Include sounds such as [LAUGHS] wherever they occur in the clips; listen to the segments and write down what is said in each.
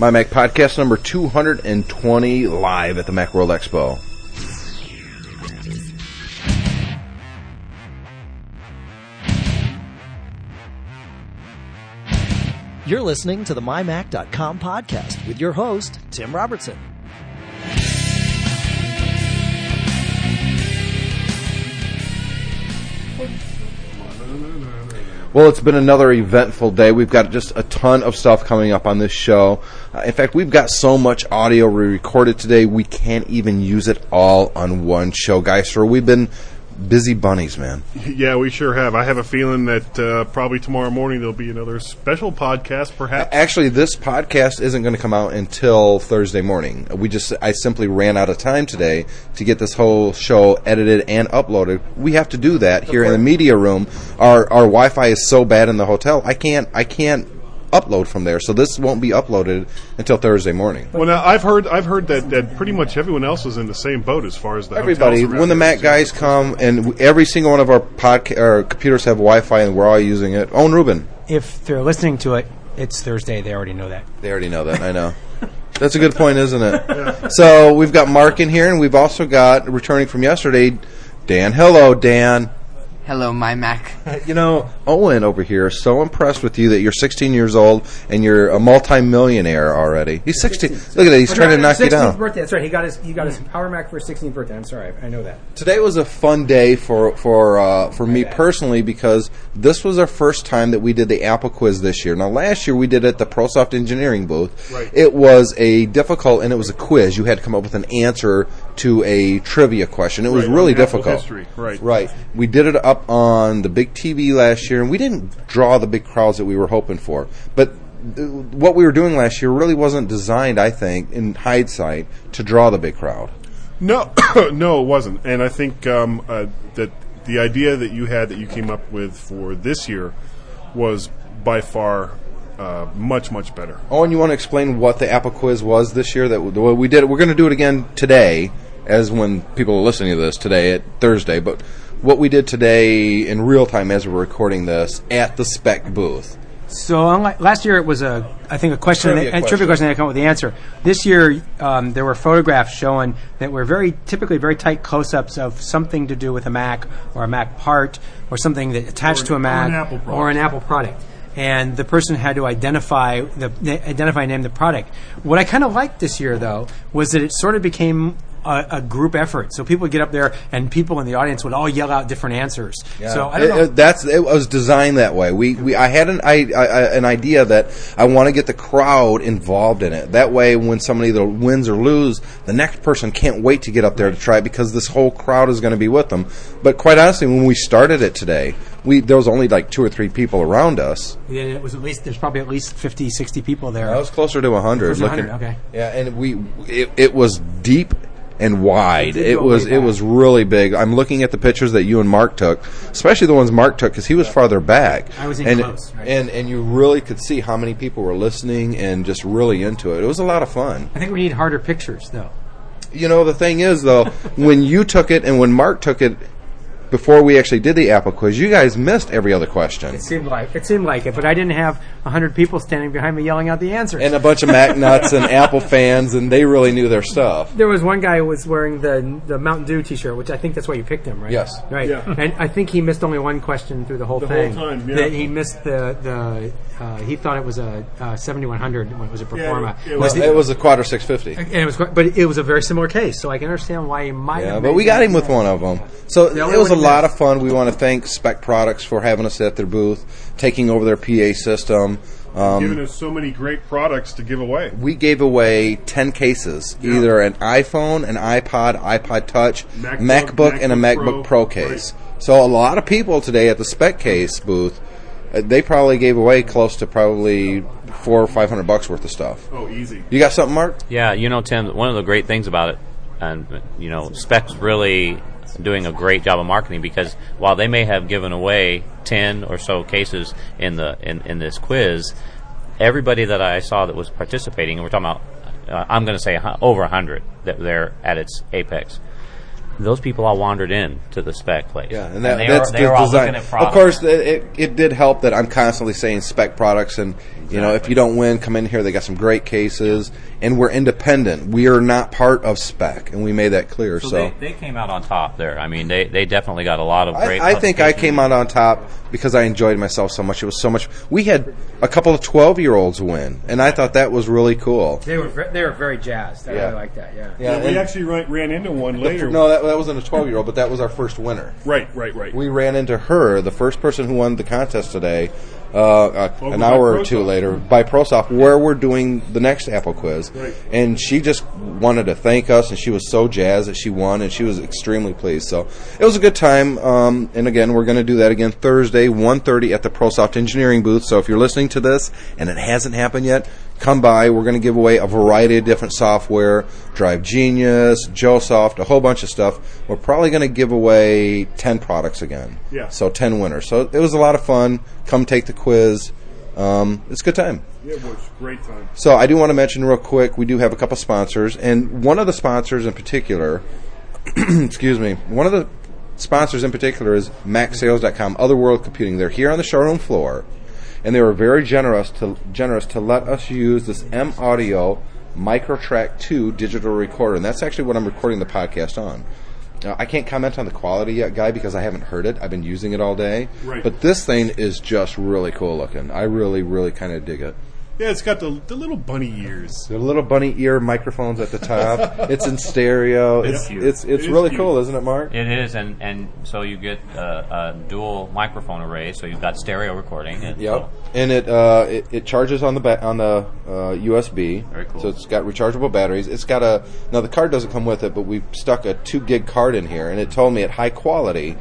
My Mac podcast number 220 live at the Macworld Expo. You're listening to the MyMac.com podcast with your host, Tim Robertson. Well, it's been another eventful day. We've got just a ton of stuff coming up on this show. Uh, in fact, we've got so much audio we recorded today, we can't even use it all on one show, guys. So we've been busy bunnies, man. [LAUGHS] Yeah, we sure have. I have a feeling that uh, probably tomorrow morning there'll be another special podcast, perhaps. Actually, this podcast isn't going to come out until Thursday morning. We just, I simply ran out of time today to get this whole show edited and uploaded. We have to do that here in the media room. Our our Wi-Fi is so bad in the hotel, I can't, I can't upload from there. So this won't be uploaded until Thursday morning. Well, now I've heard I've heard that, that pretty much everyone else is in the same boat as far as the Everybody, when the here. Mac guys come, and every single one of our podca- our computers have Wi-Fi, and we're all using it. Owen Rubin, If they're listening to it, it's Thursday. They already know that. they already know that. I know. That's a good point, isn't it? [LAUGHS] So we've got Mark in here, and we've also got returning from yesterday, Dan. Hello, Dan. Hello, my Mac. [LAUGHS] You know, Owen over here is so impressed with you that you're 16 years old and you're a multi-millionaire already. He's 16. Look at that. He's trying to knock you 16th down. birthday. That's right. He got his he got his Power Mac for his 16th birthday. I'm sorry. I know that. Today was a fun day for for uh, for me personally because this was our first time that we did the Apple quiz this year. Now last year we did it at the ProSoft Engineering booth. Right. It was a difficult and it was a quiz. You had to come up with an answer to a trivia question. It was Right, really difficult. history, right. Right. We did it up on the big TV last year, and we didn't draw the big crowds that we were hoping for. But uh, what we were doing last year really wasn't designed, I think, in hindsight, to draw the big crowd. No, [COUGHS] no, it wasn't. And I think um, uh, that the idea that you had that you came up with for this year was by far uh, much much better. Owen, you want to explain what the Apple quiz was this year? That we did it. We're going to do it again today, as when people are listening to this today at Thursday. But what we did today in real time as we're recording this at the spec booth. So unlike, last year it was a I think a question, Trivia a question. trivia question. They come up with the answer. This year um, there were photographs showing that were very typically very tight close-ups of something to do with a Mac or a Mac part or something that attached Or to a an- or Mac an Apple or an Apple product. And the person had to identify the identify and name the product. What I kind of liked this year, though, was that it sort of became a, a group effort. So people would get up there, and people in the audience would all yell out different answers. So I don't It- know. it- that's it was designed that way. We, we I had an I, I, an idea that I want to get the crowd involved in it. That way, when somebody either wins or lose, the next person can't wait to get up there to try it because this whole crowd is going to be with them. But quite honestly, when we started it today, we there was only like two or three people around us. Yeah, it was at least there's probably at least 50, 60 people there. I was closer to hundred. Closer to 100, okay. Yeah, and we it, it was deep and wide. It It was it was really big. I'm looking at the pictures that you and Mark took, especially the ones Mark took because he was farther back. I was in and, close, right. and and you really could see how many people were listening and just really into it. It was a lot of fun. I think we need harder pictures though. You know, the thing is though, [LAUGHS] when you took it and when Mark took it. Before we actually did the Apple quiz, you guys missed every other question. It seemed like it seemed like it, but I didn't have hundred people standing behind me yelling out the answers. And a bunch of Mac nuts and Apple fans, and they really knew their stuff. there was one guy who was wearing the the Mountain Dew T-shirt, which I think that's why you picked him, right? Yes. Right. Yeah. And I think he missed only one question through the whole The whole thing. time, yeah. That he missed the the uh, he thought it was a uh, 7100 when it was a Performa. it- it was- the- It was a Quadra 650. and it was, but it was a very similar case, so I can understand why he might. Yeah, have but we got him with one of them. So it was a one he lot of fun. We want to thank Spec Products for having us at their booth, taking over their PA system. Um, Giving us so many great products to give away. we gave away 10 cases, either an iPhone, an iPod, iPod Touch, MacBook, MacBook, and a MacBook MacBook Pro, Pro, case. So a lot of people today at the Spec Case booth, uh, they probably gave away close to probably four or five hundred bucks worth of stuff. Oh, easy. You got something, Mark? Yeah, you know, Tim, one of the great things about it, and you know, Spec's really doing a great job of marketing because while they may have given away ten or so cases in the in, in this quiz, everybody that I saw that was participating, and we're talking about, uh, I'm going to say over a hundred that they're at its apex. Those people all wandered in to the spec place. Yeah, and, that, they that's were, they the design. looking at products. Of course, it, it did help that I'm constantly saying spec products, and You know, if you don't win, come in here. They got some great cases, and we're independent. We are not part of spec, and we made that clear. So, So, they, they came out on top there. I mean, they, they definitely got a lot of great. I, I think I came out on top because I enjoyed myself so much. It was so much. We had a couple of twelve year olds win, and I thought that was really cool. They were ve- they were very jazzed. I Yeah. really like that. Yeah. Yeah, we actually ran, ran into one the- [LAUGHS] later. no, that, that wasn't a twelve year old, but that was our first winner. Right, right, right. we ran into her, the first person who won the contest today, uh, an hour or two later by ProSoft, where we're doing the next Apple quiz. Right. And she just wanted to thank us, and she was so jazzed that she won, and she was extremely pleased. So it was a good time. Um, and again, we're going to do that again Thursday, 1.30 at the ProSoft Engineering booth. So if you're listening to this and it hasn't happened yet, come by. We're going to give away a variety of different software, Drive Genius, JoeSoft, a whole bunch of stuff. We're probably going to give away 10 products again. Yeah. So 10 winners. So it was a lot of fun. Come take the quiz. Um, it's a good time. It was a great time. So I do want to mention real quick, we do have a couple sponsors, and one of the sponsors in particular, [CLEARS THROAT] excuse me, one of the sponsors in particular is MacSales.com, Other World Computing. They're here on the showroom floor, and they were very generous to generous to let us use this M Audio MicroTrack 2 digital recorder, and that's actually what I'm recording the podcast on. Uh, I can't comment on the quality yet, guy, because I haven't heard it. I've been using it all day. Right. But this thing is just really cool looking. I really, really kind of dig it. Yeah, it's got the, the little bunny ears. The little bunny ear microphones at the top. [LAUGHS] it's in stereo. It's cute. it's it's It is really cute. cool, isn't it, Mark? It is, and, and so you get uh, a dual microphone array, so you've got stereo recording. And Yep. And it uh it, it charges on the ba- on the uh, USB. Very cool. So it's got rechargeable batteries. It's got a now the card doesn't come with it, but we stuck a two gig card in here, and it told me at high quality,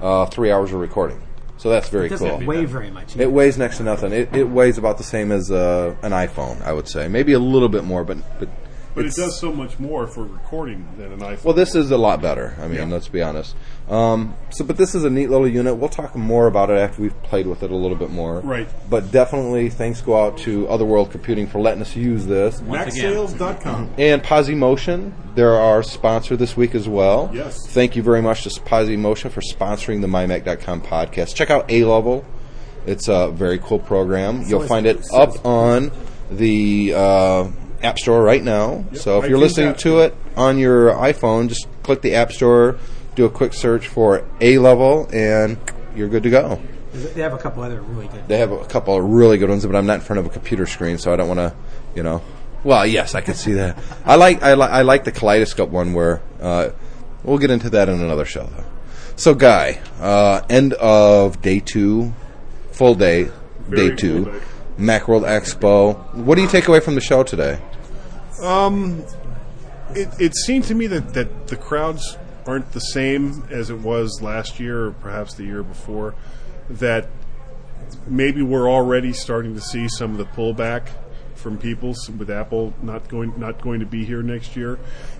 uh, three hours of recording. So that's very It doesn't cool. weigh very much. It weighs next to nothing. It, it weighs about the same as uh, an iPhone, I would say. Maybe a little bit more, but but But it does so much more for recording than an iPhone. Well, this is a lot better. I mean, Yeah. let's be honest. Um, so, but this is a neat little unit. We'll talk more about it after we've played with it a little bit more. Right. But definitely, thanks go out to Other World Computing for letting us use this. Once again. MacSales.com. [LAUGHS] And Posi Motion, they're our sponsor this week as well. Yes. Thank you very much to Posi Motion for sponsoring the MyMac.com podcast. Check out A Level. It's a very cool program. You'll find it up on the uh, App Store right now. so if you're iTunes listening App to it on your iPhone, just click the App Store, do a quick search for A Level, and you're good to go. They have a couple other really good. They have a couple of really good ones, but I'm not in front of a computer screen, so I don't want to, you know. Well, yes, I can see that. I like I, li- I like the kaleidoscope one where uh, we'll get into that in another show, though. So, guy, uh, end of day two, full day, Very day two, full day. Macworld Expo. What do you take away from the show today? Um, it, it seemed to me that, that the crowds aren't the same as it was last year or perhaps the year before. That maybe we're already starting to see some of the pullback from people with Apple not going not going to be here next year,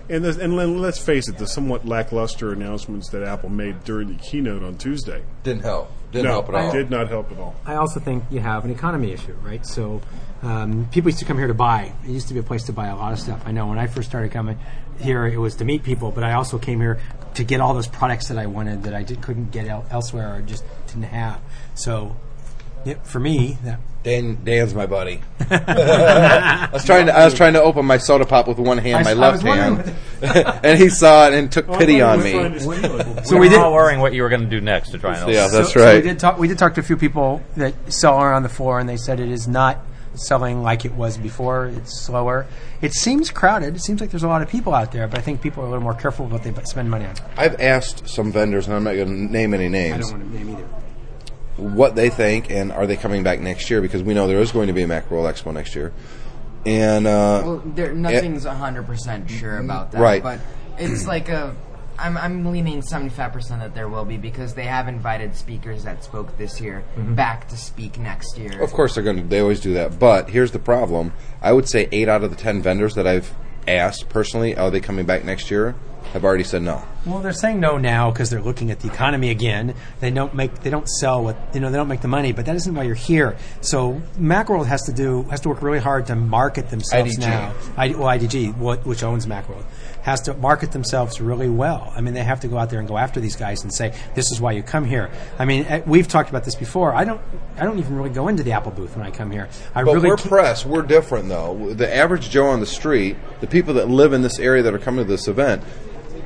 and this, and then let's face it, the somewhat lackluster announcements that Apple made during the keynote on Tuesday Didn't help. Didn't no, help at all. did not help at all. I also think you have an economy issue, right? So um, people used to come here to buy. It used to be a place to buy a lot of stuff. I know when I first started coming here, it was to meet people, but I also came here to get all those products that I wanted that I did, couldn't get el- elsewhere or just didn't have. So yeah, for me, that Dan, Dan's my buddy. [LAUGHS] I was trying to I was trying to open my soda pop with one hand, I my s- left I was wondering hand, [LAUGHS] and he saw it and took pity on me. trying to steal it. So we we were did- all worrying what you were going to do next to try and. Yeah, that's so, So right. we did talk. We did talk to a few people that sell on the floor, and they said it is not selling like it was before. It's slower. It seems crowded. It seems like there's a lot of people out there, but I think people are a little more careful about what they spend money on. I've asked some vendors, and I'm not going to name any names. I names, don't want to name either. What they think and are they coming back next year because we know there is going to be a Macworld Expo next year. And uh, Well, there, nothing's hundred percent sure about that, Right. But it's like a. I'm I'm leaning seventy five percent that there will be because they have invited speakers that spoke this year back to speak next year. of course they're going to they always do that. But here's the problem. I would say 8 out of the 10 vendors that I've asked personally, are they coming back next year? Have already said no. Well, they're saying no now because they're looking at the economy again. They don't make they don't sell what you know they don't make the money, but that isn't why you're here. So Macworld has to do has to work really hard to market themselves IDG. now. I, well, IDG, what, which owns Macworld, has to market themselves really well. I mean, they have to go out there and go after these guys and say, "This is why you come here." I mean, eh, we've talked about this before. I don't I don't even really go into the Apple booth when I come here. I But really we're can't- press. We're different, though. The average Joe on the street, the people that live in this area that are coming to this event,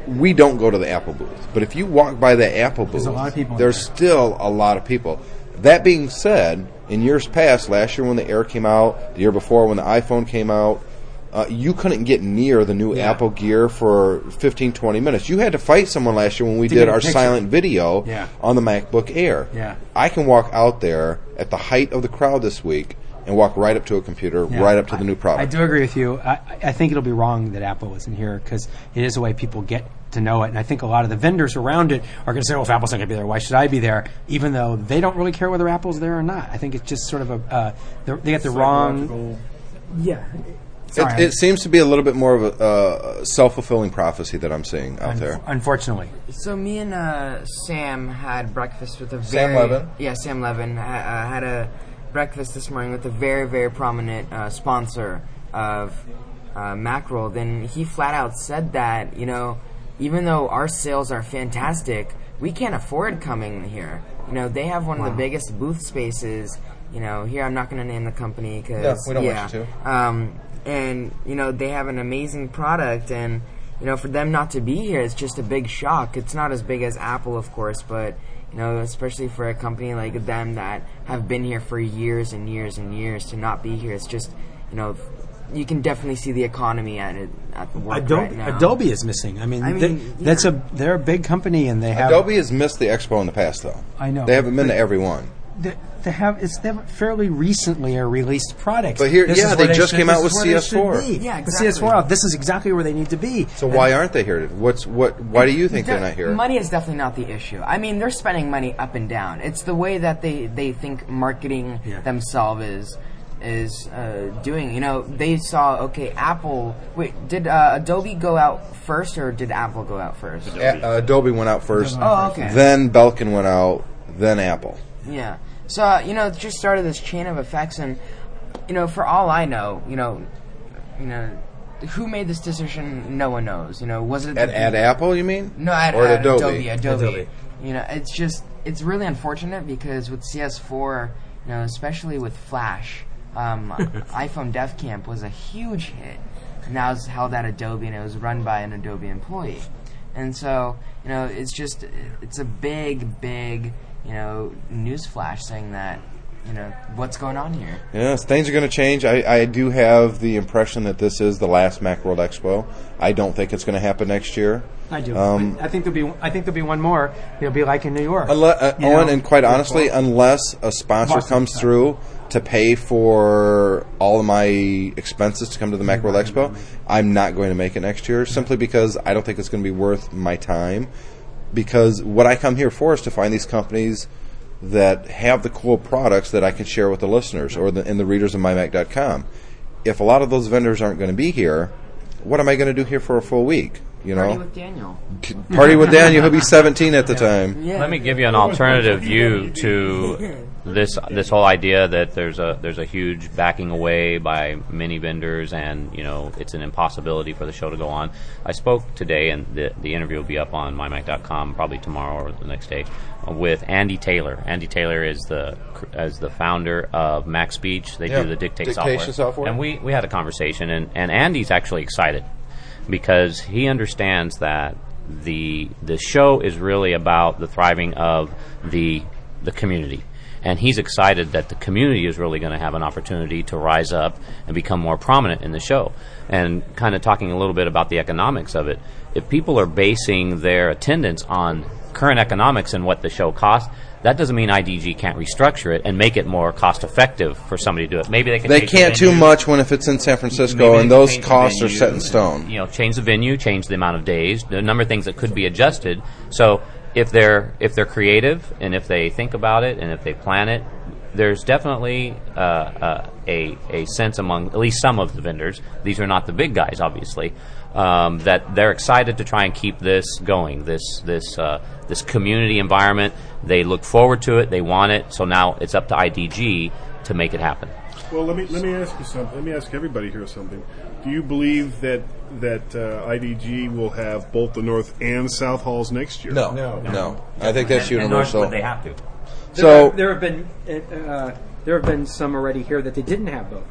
we don't go to the Apple booth. But if you walk by the Apple booth, a lot of people there's there. still a lot of people. That being said, in years past, last year when the Air came out, the year before when the iPhone came out, uh, you couldn't get near the new Yeah. Apple gear for 15, 20 minutes. You had to fight someone last year when we To did our picture. silent video Yeah. on the MacBook Air. Yeah. I can walk out there at the height of the crowd this week and walk right up to a computer, Yeah. right up to the new product. I do agree with you. I, I think it'll be wrong that Apple isn't here because it is a way people get to know it. And I think a lot of the vendors around it are going to say, well, if Apple's not going to be there, why should I be there? Even though they don't really care whether Apple's there or not. I think it's just sort of a, uh, they're- they get the wrong. Yeah. It, Sorry, it seems to be a little bit more of a uh, self fulfilling prophecy that I'm seeing out un- there. Unfortunately. So me and uh, Sam had breakfast with a Sam Levin? yeah Sam Levin ha- uh, had a breakfast this morning with a very very prominent uh, sponsor of uh, Macworld, and he flat out said that you know even though our sales are fantastic, we can't afford coming here. You know they have one of the biggest booth spaces. You know here I'm not going to name the company because Yeah, we don't want you to. um, and you know they have an amazing product and you know for them not to be here it's just a big shock it's not as big as apple of course but you know especially for a company like them that have been here for years and years and years to not be here it's just you know you can definitely see the economy at it at the work Adobe, right now. Adobe is missing. I mean, I they- mean, that's a they're a big company and they have Adobe has missed the expo in the past, though. I know. They haven't been to every one. they, they have it's they have fairly recently a released product. But here- This yeah, is they just should- came this out is with where they CS4. be. Yeah, The. CS4 out. This is exactly where they need to be. So why aren't they here? What's what? Why do you think they're not here? Money is definitely not the issue. I mean, they're spending money up and down. It's the way that they, they think marketing Yeah. themselves is is uh, doing. You know, they saw okay, Apple. Wait, did uh, Adobe go out first, or did Apple go out first? A- uh, Adobe went out first. Oh, okay. Then Belkin went out. Then Apple. Yeah. So uh, you know, it just started this chain of effects, and you know, for all I know, you know, you know, who made this decision? No one knows. You know, was it At, the- at Apple, you mean? No, at, or at at Adobe. Adobe. Adobe. Adobe. You know, it's just it's really unfortunate because with CS4, you know, especially with Flash, um, [LAUGHS] iPhone Dev Camp was a huge hit. And that was held at Adobe and it was run by an Adobe employee. And so, you know, it's just it's a big, big, you know, news flash saying that, you know, what's going on here. Yes, things are going to change. I, I do have the impression that this is the last Macworld Expo. I don't think it's going to happen next year. I do. Um, I think there'll be. I think there'll be one more. It'll be like in New York. Unless, uh, Owen, know, and quite football. honestly, unless a sponsor Boston, comes sorry. through to pay for all of my expenses to come to the Macworld Expo, I'm not going to make it next year simply because I don't think it's going to be worth my time. Because what I come here for is to find these companies that have the cool products that I can share with the listeners or the, and the readers of mymac.com. If a lot of those vendors aren't going to be here, what am I going to do here for a full week? You know, Party with Daniel. party with Daniel. He'll be 17 at the time. Yeah. Let me give you an alternative view to this this whole idea that there's a there's a huge backing away by many vendors and you know it's an impossibility for the show to go on. I spoke today and the the interview will be up on mymac.com probably tomorrow or the next day with Andy Taylor. Andy Taylor is the as the founder of MacSpeech. They Yeah, do the dictate dictation software. And we we had a conversation and and Andy's actually excited because he understands that the the show is really about the thriving of the the community. And he's excited that the community is really going to have an opportunity to rise up and become more prominent in the show. And kind of talking a little bit about the economics of it. If people are basing their attendance on current economics and what the show costs, that doesn't mean IDG can't restructure it and make it more cost effective for somebody to do it. Maybe they can They can't too much when if it's in San Francisco and those the costs are set in stone. You know, change the venue, change the amount of days, the number of things that could be adjusted. So if they're if they're creative and if they think about it and if they plan it, there's definitely uh, uh, a a sense among at least some of the vendors. These are not the big guys, obviously. Um, that they're excited to try and keep this going, this this uh, this community environment. They look forward to it. They want it. So now it's up to IDG to make it happen. Well, let me let me ask you something. Let me ask everybody here something. Do you believe that that uh, IDG will have both the north and south halls next year? No, no, no. I think that's And- and North, universal. but they have to. So there have been uh, there have been some already here that they didn't have both.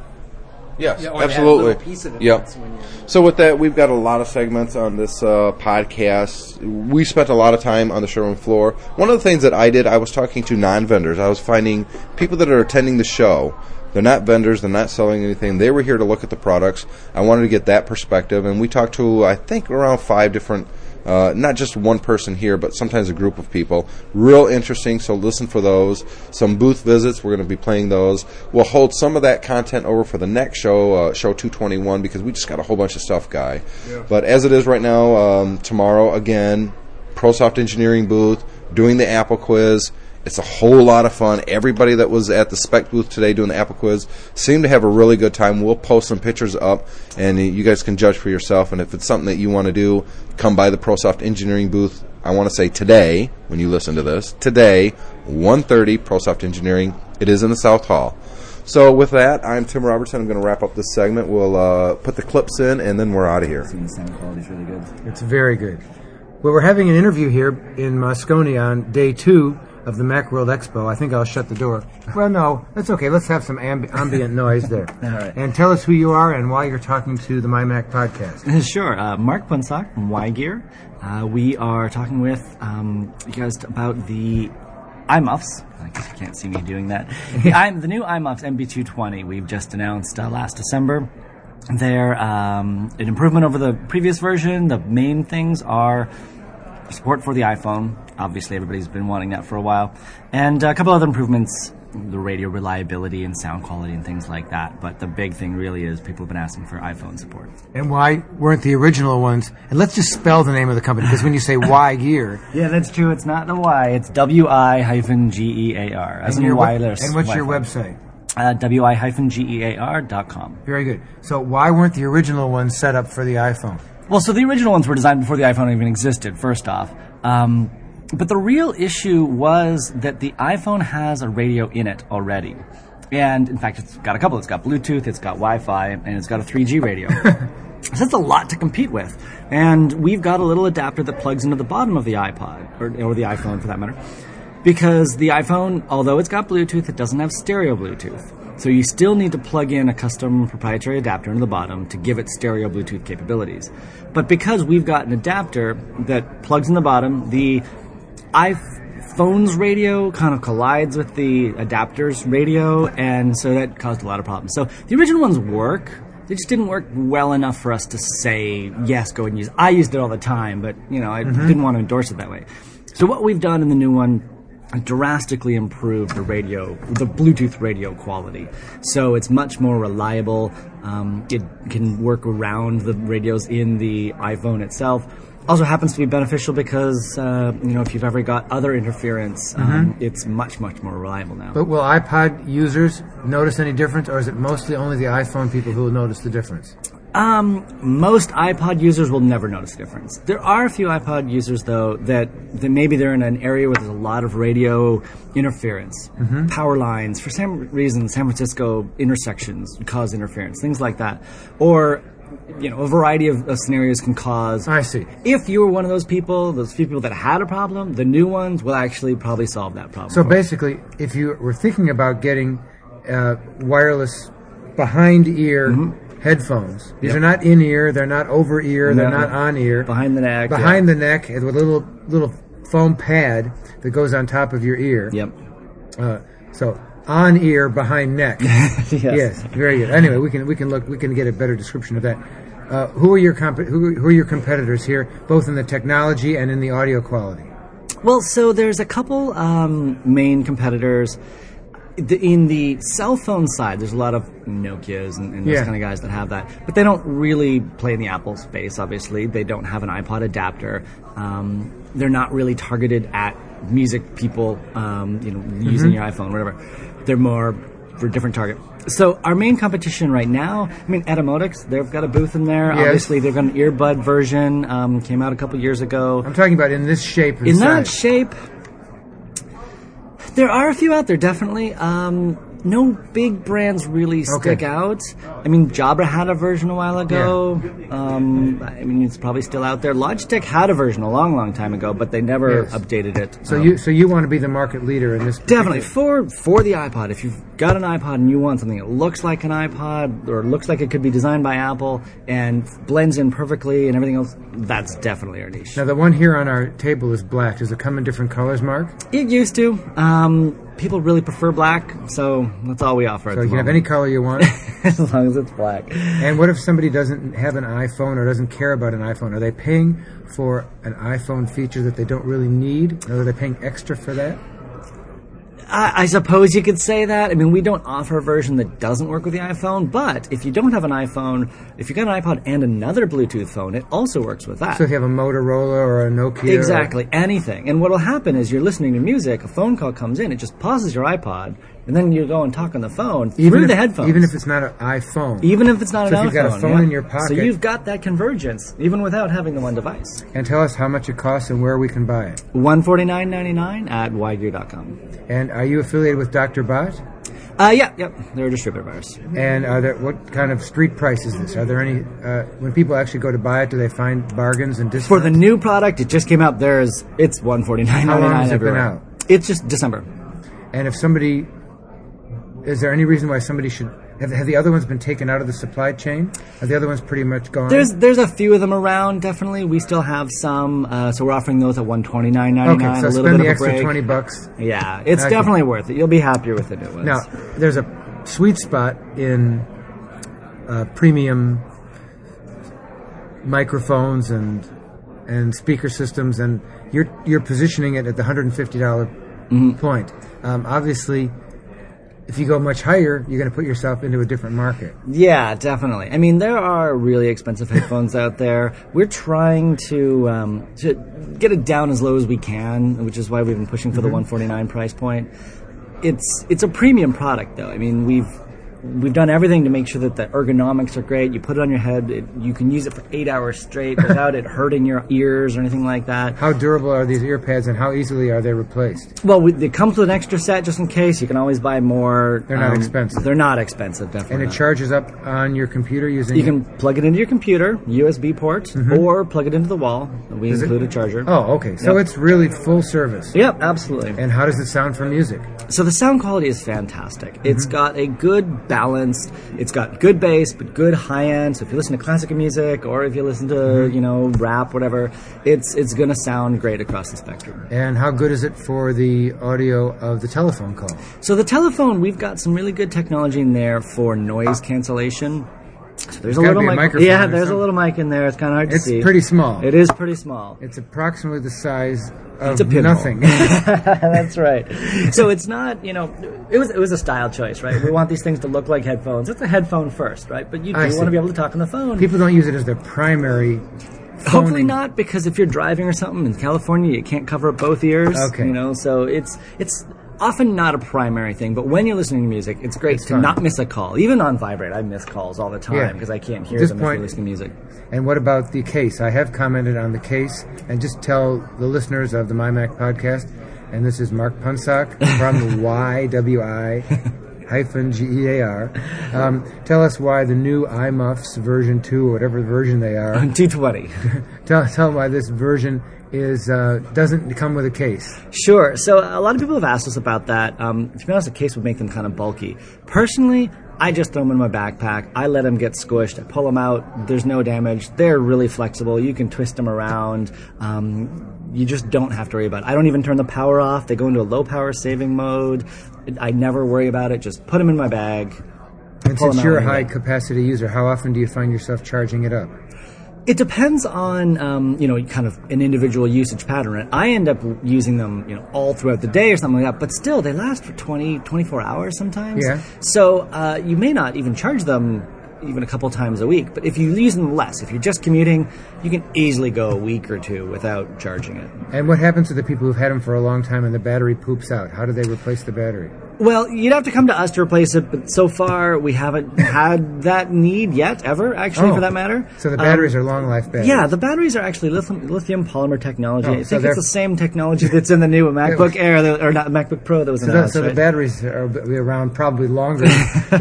Yes, Yeah, or they had a absolutely. piece of it Yep. once when you're- So with that, we've got a lot of segments on this uh, podcast. We spent a lot of time on the showroom floor. One of the things that I did, I was talking to non-vendors. I was finding people that are attending the show. They're not vendors. They're not selling anything. They were here to look at the products. I wanted to get that perspective, and we talked to I think around five different. Uh, not just one person here, but sometimes a group of people. Real interesting, so listen for those. Some booth visits, we're going to be playing those. We'll hold some of that content over for the next show, uh, show 221, because we just got a whole bunch of stuff, Guy. But as it is right now, um, tomorrow, again, ProSoft Engineering booth, doing the Apple quiz. It's a whole lot of fun. Everybody that was at the spec booth today doing the Apple quiz seemed to have a really good time. We'll post some pictures up, and you guys can judge for yourself. And if it's something that you want to do, come by the ProSoft Engineering booth. I want to say today, when you listen to this, today, 1.30, ProSoft Engineering. It is in the South Hall. So with that, I'm Tim Robertson. I'm going to wrap up this segment. We'll uh, put the clips in, and then we're out of here. The sound quality's really good. It's very good. Well, we're having an interview here in Moscone on day two of the Macworld Expo. I think I'll shut the door. Well, no, that's okay. Let's have some amb- ambient noise there. [LAUGHS] All right. And tell us who you are and why you're talking to the MyMac podcast. [LAUGHS] Sure. Uh, Mark Punsock from Y Gear. Uh, we are talking with um, you guys about the iMuffs. I guess you can't see me doing that. [LAUGHS] the, i the new iMuffs MB220 we've just announced uh, last December. They're um, an improvement over the previous version. The main things are support for the iPhone. Obviously, everybody's been wanting that for a while. And a couple other improvements, the radio reliability and sound quality and things like that. But the big thing really is people have been asking for iPhone support. And why weren't the original ones? And let's just spell the name of the company because when you say Y Gear, [LAUGHS] Yeah, that's true. It's not the Y. It's W I hyphen G E A R. As in your we- wireless. and what's your Wi-Fi. website? Uh, W I hyphen G E A R dot com. Very good. So why weren't the original ones set up for the iPhone? Well, so the original ones were designed before the iPhone even existed, first off. Um, but the real issue was that the iPhone has a radio in it already. And in fact, it's got a couple. It's got Bluetooth, it's got Wi Fi, and it's got a 3G radio. [LAUGHS] so that's a lot to compete with. And we've got a little adapter that plugs into the bottom of the iPod, or, or the iPhone for that matter. Because the iPhone, although it's got Bluetooth, it doesn't have stereo Bluetooth. So you still need to plug in a custom proprietary adapter into the bottom to give it stereo Bluetooth capabilities. But because we've got an adapter that plugs in the bottom, the iPhone's radio kind of collides with the adapter's radio, and so that caused a lot of problems. So the original ones work. They just didn't work well enough for us to say yes, go and use. I used it all the time, but you know I mm-hmm. didn't want to endorse it that way. So what we've done in the new one drastically improved the radio, the Bluetooth radio quality. So it's much more reliable. Um, it can work around the radios in the iPhone itself. Also happens to be beneficial because uh, you know if you've ever got other interference, um, it's much much more reliable now. But will iPod users notice any difference, or is it mostly only the iPhone people who will notice the difference? Um, most iPod users will never notice a difference. There are a few iPod users though that, that maybe they're in an area where there's a lot of radio interference, power lines. For some reason, San Francisco intersections cause interference, things like that, or you know, a variety of, of scenarios can cause. I see. If you were one of those people, those few people that had a problem, the new ones will actually probably solve that problem. So basically, if you were thinking about getting uh, wireless behind ear headphones, these Yep. are not in ear, they're not over ear, they're No. not on ear. behind the neck, Behind yeah. the neck, with a little little foam pad that goes on top of your ear. Yep. Uh, so on ear, behind neck. [LAUGHS] Yes. yes, very good. Anyway, we can we can look we can get a better description of that. Uh, who are your comp- who, who are your competitors here, both in the technology and in the audio quality? Well, so there's a couple um, main competitors. The, in the cell phone side, there's a lot of Nokia's and, and those Yeah. kind of guys that have that, but they don't really play in the Apple space. Obviously, they don't have an iPod adapter. Um, they're not really targeted at music people, um, you know, using your iPhone, whatever. They're more for a different target. So our main competition right now, I mean, Etymotics, they've got a booth in there. Yes. Obviously, they've got an earbud version. Um, came out a couple years ago. I'm talking about in this shape. In that shape, there are a few out there, definitely. Um, no big brands really stick Okay. out. I mean, Jabra had a version a while ago. Um, I mean, it's probably still out there. Logitech had a version a long, long time ago, but they never Yes. updated it. So Um, you so you want to be the market leader in this? Definitely for for the iPod. If you've got an iPod and you want something that looks like an iPod or looks like it could be designed by Apple and blends in perfectly and everything else, that's definitely our niche. Now the one here on our table is black. Does it come in different colors, Mark? It used to. Um, people really prefer black, so that's all we offer. So you can have any color you want. [LAUGHS] as long as it's black. and what if somebody doesn't have an iPhone or doesn't care about an iPhone? Are they paying for an iPhone feature that they don't really need? Or are they paying extra for that? I, I suppose you could say that. I mean, we don't offer a version that doesn't work with the iPhone, but if you don't have an iPhone, if you've got an iPod and another Bluetooth phone, it also works with that. So if you have a Motorola or a Nokia, Exactly, anything. And what'll happen is you're listening to music, a phone call comes in, it just pauses your iPod, and then you go and talk on the phone even through if, the headphones. even if it's not an iPhone, even if it's not So an if you've got a iPhone, phone yeah. in your pocket- so you've got that convergence, even without having the one device. and tell us how much it costs and where we can buy it. One forty nine ninety nine at wi-gear.com. And are you affiliated with Dr. Bot? Uh, yeah, yep, they're a distributor of ours. And are there what kind of street price is this? Are there any uh, when people actually go to buy it? Do they find bargains and discounts? For the new product, it just came out. There's it's one forty nine How long has it been everywhere. out? It's just December. And if somebody, is there any reason why somebody should have, have the other ones been taken out of the supply chain? Are the other ones pretty much gone? There's there's a few of them around. Definitely, we still have some. Uh, so we're offering those at one twenty nine ninety okay, nine. so a spend bit the extra twenty bucks. Yeah, it's Okay. definitely worth it. You'll be happier with the new ones. Now, there's a sweet spot in uh, premium microphones and and speaker systems, and you're you're positioning it at the hundred and fifty dollar Mm-hmm. point. Um, obviously, if you go much higher, you're going to put yourself into a different market. Yeah, definitely. I mean, there are really expensive [LAUGHS] headphones out there. We're trying to um, to get it down as low as we can, which is why we've been pushing for the 149 price point. It's it's a premium product, though. I mean, we've we've done everything to make sure that the ergonomics are great. You put it on your head, it, you can use it for eight hours straight without it hurting your ears or anything like that. How durable are these ear pads, and how easily are they replaced? Well, we, it comes with an extra set just in case. You can always buy more. Um, They're not expensive. They're not expensive, definitely. And it not. charges up on your computer using. You can plug it into your computer, USB port, or plug it into the wall. We Does it- include a charger. Oh, okay. So Yep. it's really full service. Yep, absolutely. And how does it sound for music? So the sound quality is fantastic. It's got a good balance. It's got good bass, but good high end. So if you listen to classical music or if you listen to mm-hmm. you know rap, whatever, it's it's gonna sound great across the spectrum. And how good is it for the audio of the telephone call? So the telephone, we've got some really good technology in there for noise cancellation. There's a little mic. microphone yeah, there's a little mic in there. It's kind of hard to It's see. It's pretty small. It is pretty small. It's approximately the size of It's a nothing. [LAUGHS] That's right. So it's not, you know, it was it was a style choice, right? We want these things to look like headphones. It's a headphone first, right? But you do want to be able to talk on the phone. People don't use it as their primary. Hopefully not, because if you're driving or something in California, you can't cover up both ears. Okay. You know, so it's it's often not a primary thing. But when you're listening to music, it's great It's to fun. not miss a call. Even on vibrate, I miss calls all the time because I can't hear them point- if you're listening to music. And what about the case? I have commented on the case, and just tell the listeners of the MyMac podcast, and this is Mark Punsock from [LAUGHS] YWI hyphen GEAR. Um, tell us why the new iMuffs version 2, or whatever version they are, [LAUGHS] 220. [LAUGHS] tell, tell them why this version is uh, doesn't come with a case. Sure. So a lot of people have asked us about that. Um, to be honest, a case would make them kind of bulky. Personally, I just throw them in my backpack. I let them get squished. I pull them out. There's no damage. They're really flexible. You can twist them around. Um, you just don't have to worry about it. I don't even turn the power off. They go into a low power saving mode. I never worry about it. Just put them in my bag. And since you're a high capacity user, how often do you find yourself charging it up? It depends on, um, you know, kind of an individual usage pattern. I end up using them, you know, all throughout the day or something like that, but still they last for 20, 24 hours sometimes. Yeah. So uh, you may not even charge them even a couple times a week. But if you use them less, if you're just commuting, you can easily go a week or two without charging it. And what happens to the people who've had them for a long time and the battery poops out? How do they replace the battery? Well, you'd have to come to us to replace it, but so far we haven't had that need yet, ever, actually, Oh. for that matter. So the Um, batteries are long life batteries. Yeah, the batteries are actually lithium, lithium polymer technology. Oh, I think they're- it's the same technology that's in the new [LAUGHS] MacBook Air, that- or not MacBook Pro that was So, the, announced. so the right? batteries are around probably longer. [LAUGHS]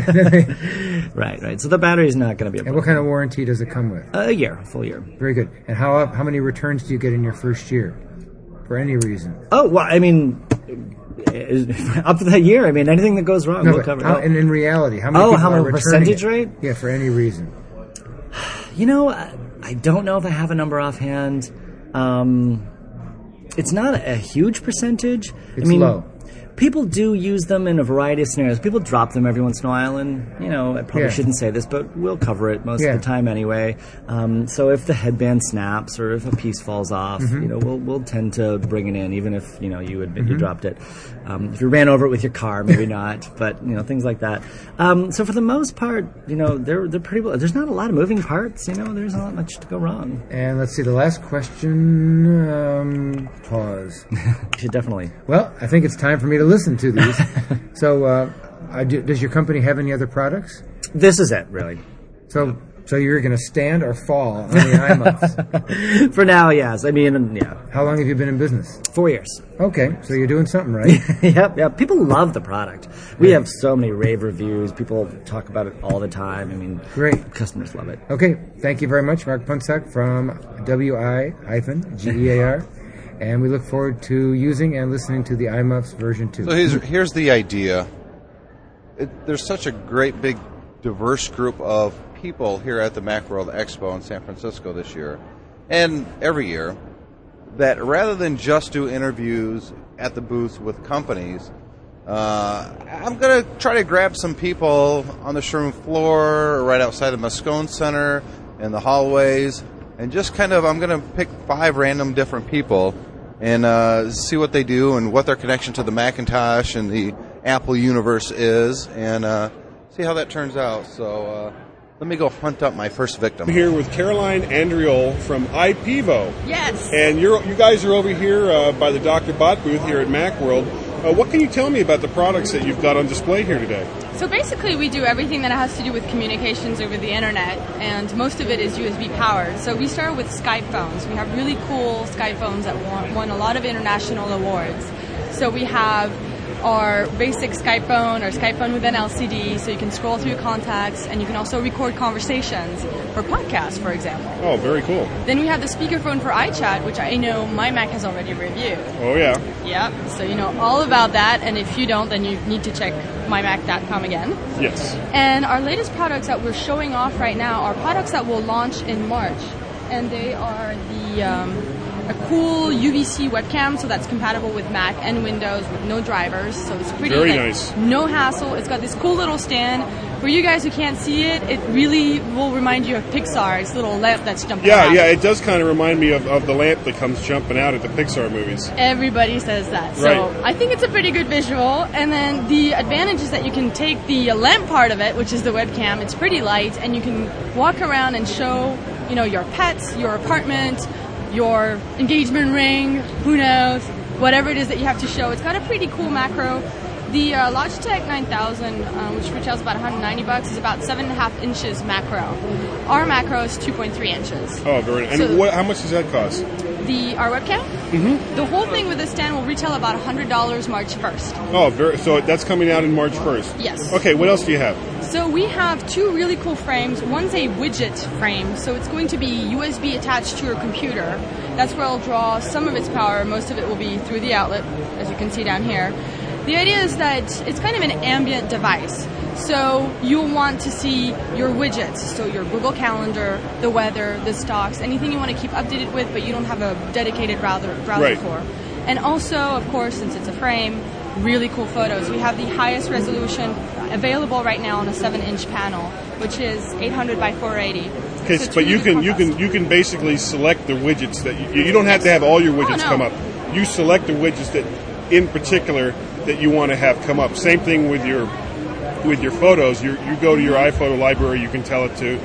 right, right. So the battery is not going to be a and what kind of warranty does it come with? A year, a full year. Very good. And how how many returns do you get in your first year? For any reason? Oh, well, I mean, [LAUGHS] up to that year, I mean, anything that goes wrong, No, we'll cover. how, and in reality, how many Oh, how many percentage it? rate? Yeah, for any reason. You know, I, I don't know if I have a number offhand. Um, it's not a, a huge percentage. It's I mean, low. People do use them in a variety of scenarios. People drop them every once in a while, and you know, I probably Yeah. shouldn't say this, but we'll cover it most Yeah. of the time anyway. Um, so if the headband snaps or if a piece falls off, Mm-hmm. you know, we'll we'll tend to bring it in, even if you know you admit you dropped it. Um, if you ran over it with your car, maybe [LAUGHS] not, but you know, things like that. Um, so for the most part, you know, they're they're pretty. well There's not a lot of moving parts. You know, there's not much to go wrong. And let's see, the last question. Um, pause. You [LAUGHS] should definitely. Well, I think it's time for me to listen to these. [LAUGHS] so, uh, do, does your company have any other products? This is it, really. So, so you're going to stand or fall on the [LAUGHS] iMuffs. For now, yes. I mean, yeah, How long have you been in business? four years. Okay, so you're doing something right. [LAUGHS] yep, yep. People love the product. We have so many rave reviews. People talk about it all the time. I mean, Great. Customers love it. Okay, thank you very much, Mark Punsak from WI-GEAR. And we look forward to using and listening to the iMuffs version 2. So here's, here's the idea. It, there's such a great big diverse group of people here at the Macworld Expo in San Francisco this year, and every year, that rather than just do interviews at the booths with companies, uh, I'm going to try to grab some people on the showroom floor, or right outside the Moscone Center, in the hallways, and just kind of, I'm going to pick five random different people and uh, see what they do and what their connection to the Macintosh and the Apple universe is, and uh, see how that turns out. So uh, let me go hunt up my first victim. I'm here with Caroline Andriol from IPEVO. Yes. And you're, you guys are over here uh, by the Dr. Bot booth here at Macworld. Uh, what can you tell me about the products that you've got on display here today? So basically, we do everything that has to do with communications over the internet, and most of it is USB powered. So we started with Skype phones. We have really cool Skype phones that won, won a lot of international awards. So we have our basic Skype phone or Skype phone with an LCD, so you can scroll through contacts, and you can also record conversations for podcasts, for example. Oh, very cool. Then we have the speakerphone for iChat, which I know my Mac has already reviewed. Oh, yeah. Yep. So you know all about that, and if you don't, then you need to check mymac.com again. Yes. And our latest products that we're showing off right now are products that will launch in March, and they are the um, a cool UVC webcam, so that's compatible with Mac and Windows with no drivers. So it's pretty Very like, nice. no hassle. It's got this cool little stand. For you guys who can't see it, it really will remind you of Pixar. It's a little lamp that's jumping out. Yeah, around. yeah, it does kind of remind me of, of the lamp that comes jumping out at the Pixar movies. Everybody says that. So Right. I think it's a pretty good visual. And then the advantage is that you can take the uh, lamp part of it, which is the webcam. It's pretty light, and you can walk around and show, you know, your pets, your apartment, your engagement ring. Who knows? Whatever it is that you have to show. It's got a pretty cool macro. The uh, Logitech 9000, um, which retails about 190 bucks, is about seven and a half inches macro. Our macro is 2.3 inches. Oh, very nice. And So- what, how much does that cost? The our webcam, mm-hmm. the whole thing with the stand will retail about $100 March 1st. Oh, very, so that's coming out in March 1st? Yes. Okay, what else do you have? So we have two really cool frames. One's a widget frame, so it's going to be USB attached to your computer. That's where I'll draw some of its power. Most of it will be through the outlet, as you can see down here. The idea is that it's kind of an ambient device. So you'll want to see your widgets, so your Google Calendar, the weather, the stocks, anything you want to keep updated with, but you don't have a dedicated browser, browser Right. for. And also, of course, since it's a frame, really cool photos. We have the highest resolution available right now on a 7-inch panel, which is 800 by 480. Okay, So but you can you can you can basically select the widgets that you, you don't have to have all your widgets no. come up. You select the widgets that, in particular, that you want to have come up. Same thing with your with your photos. You you go to your iPhoto library. You can tell it to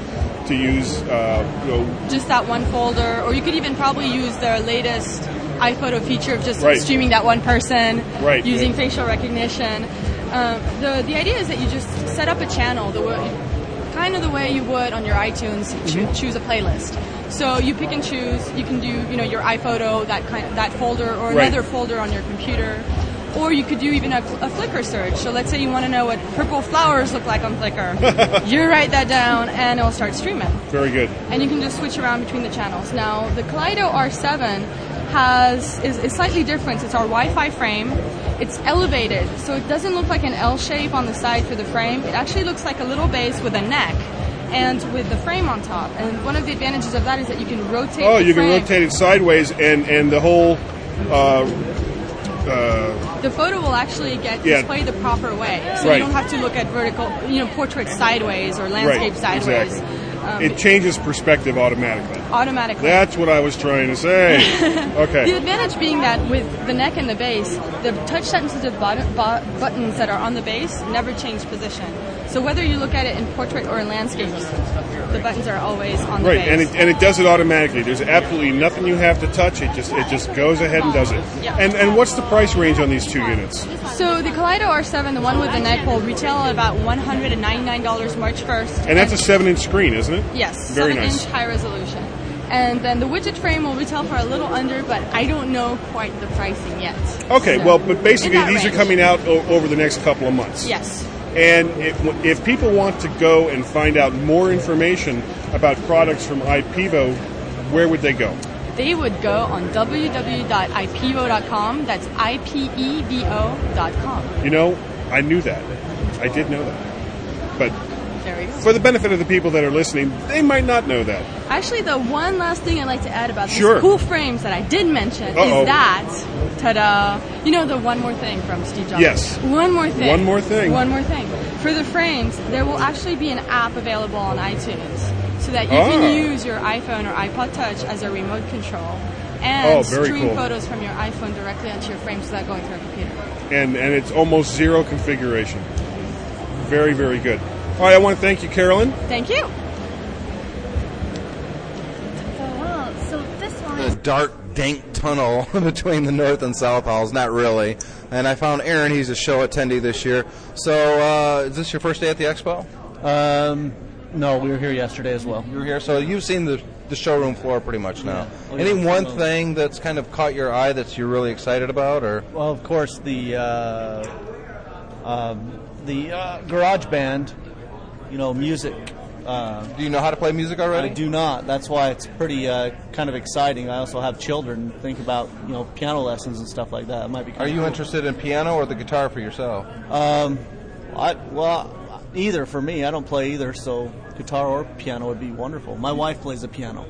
to use uh, you know just that one folder, or you could even probably use their latest iPhoto feature of just Right. streaming that one person, Right, using yeah. facial recognition. Um, the the idea is that you just set up a channel the way, kind of the way you would on your iTunes choo- Mm-hmm. choose a playlist. So you pick and choose. You can do you know your iPhoto that kind that folder or Right. another folder on your computer. Or you could do even a, a Flickr search. So let's say you want to know what purple flowers look like on Flickr. [LAUGHS] you write that down and it'll start streaming very good. and you can just switch around between the channels. Now, the Kaleido R7 has is, is slightly different. It's our Wi-Fi frame. It's elevated, so it doesn't look like an L shape on the side for the frame. It actually looks like a little base with a neck and with the frame on top. And one of the advantages of that is that you can rotate. Oh, you can rotate it sideways, and and the whole. Uh, uh, The photo will actually get Yeah. displayed the proper way, so Right. you don't have to look at vertical, you know, portrait sideways or landscape right, sideways. exactly. Um, it changes perspective automatically. automatically. That's what I was trying to say. [LAUGHS] Okay. The advantage being that with the neck and the base, the touch sensitive button, bu- buttons that are on the base never change position. So whether you look at it in portrait or in landscapes, the buttons are always on the Right, base. and it, and it does it automatically. There's absolutely nothing you have to touch. It just it just goes ahead and does it. Yeah. And and what's the price range on these two units? so the Kaleido R7, the one with the night pole, retail at about $199 March 1st. And that's a seven inch screen, isn't it? Yes, Very seven nice. inch high resolution. And then the widget frame will retail for a little under, but I don't know quite the pricing yet. Okay, So, well, but basically these are coming out o- over the next couple of months. Yes. And if, if people want to go and find out more information about products from IPEVO, where would they go? They would go on www.ipevo.com. That's I P E V O.com. You know, I knew that. I did know that. But There we go. for the benefit of the people that are listening, they might not know that. Actually, the one last thing I'd like to add about Sure. these cool frames that I did mention Uh-oh. is that, ta-da! You know the one more thing from Steve Jobs. Yes. One more thing. One more thing. One more thing. For the frames, there will actually be an app available on iTunes, so that you Ah. can use your iPhone or iPod Touch as a remote control and Oh, stream cool. photos from your iPhone directly onto your frames without going through a computer. And, and it's almost zero configuration. Very, very good. All right, I want to thank you, Carolyn. Thank you. Well, so this one. the dark, dank tunnel [LAUGHS] between the north and south halls. Not really. And I found Aaron. He's a show attendee this year. So, uh, is this your first day at the expo? Um, no, we were here yesterday as well. You were here, so you've seen the the showroom floor pretty much now. Oh, Any yeah. one Well- thing that's kind of caught your eye that you're really excited about, or Well, of course, the uh, um, the uh, garage band, you know, music. Uh, do you know how to play music already? I do not. That's why it's pretty uh, kind of exciting. I also have children. Think about you know piano lessons and stuff like that. It might be. Are you interested in piano or the guitar for yourself? Um, I well, either for me. I don't play either, so guitar or piano would be wonderful. My wife plays the piano.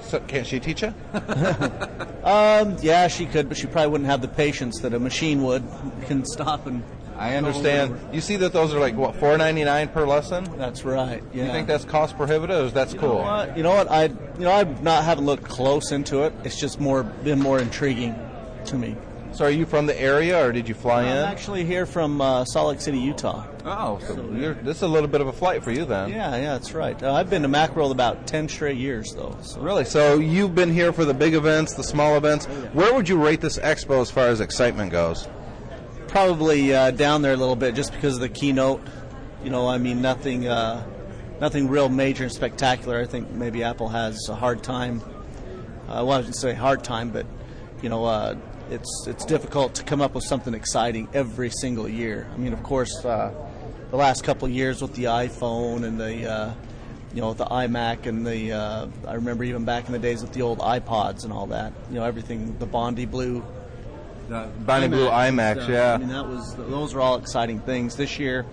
So, can't she teach you? [LAUGHS] Um, yeah, she could, but she probably wouldn't have the patience that a machine would. Can stop and. I understand. You see that those are like what four ninety nine per lesson. That's right. Yeah. You think that's cost prohibitive? That's You cool. know what? You know what? I you know I've not haven't looked close into it. It's just more been more intriguing to me. So, are you from the area, or did you fly in? I'm actually here from uh, Salt Lake City, Utah. Oh, so you're, this is a little bit of a flight for you then. Yeah, yeah, that's right. Uh, I've been to Macworld about ten straight years though. So. Really? So you've been here for the big events, the small events. Where would you rate this expo as far as excitement goes? Probably uh, down there a little bit just because of the keynote. You know, I mean nothing, uh, nothing real major and spectacular. I think maybe Apple has a hard time. Uh, well, I wouldn't say hard time, but you know, uh, it's it's difficult to come up with something exciting every single year. I mean, of course, uh, the last couple years with the iPhone and the uh, you know the iMac and the uh, I remember even back in the days with the old iPods and all that. You know, everything the Bondi Blue. Bondi Blue iMacs, stuff. yeah. I mean, that was those are all exciting things. This year,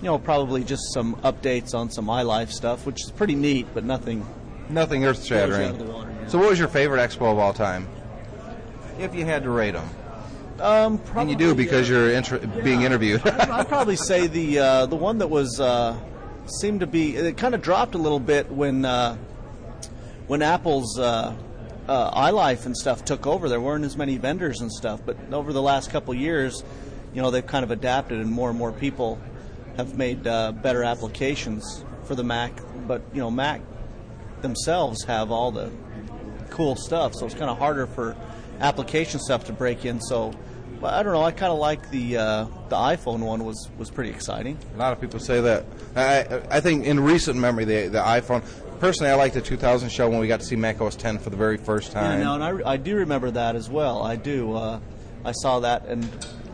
you know, probably just some updates on some iLife stuff, which is pretty neat, but nothing. Nothing earth blows you out shattering. of the water, yeah. So, what was your favorite expo of all time? If you had to rate them, Um, and you do because uh, you're inter- being interviewed. [LAUGHS] I'd probably say the uh, the one that was uh, seemed to be it kind of dropped a little bit when uh, when Apple's uh, iLife and stuff took over. There weren't as many vendors and stuff, but over the last couple years, you know, they've kind of adapted, and more and more people have made uh, better applications for the Mac. But you know, Mac themselves have all the cool stuff, so it's kind of harder for application stuff to break in. So, but I don't know. I kind of like the uh, the iPhone one was was pretty exciting. A lot of people say that. I I think in recent memory, the the iPhone. Personally, I like the 2000 show when we got to see Mac OS 10 for the very first time. Yeah, no, and I, I do remember that as well. I do. Uh, I saw that, and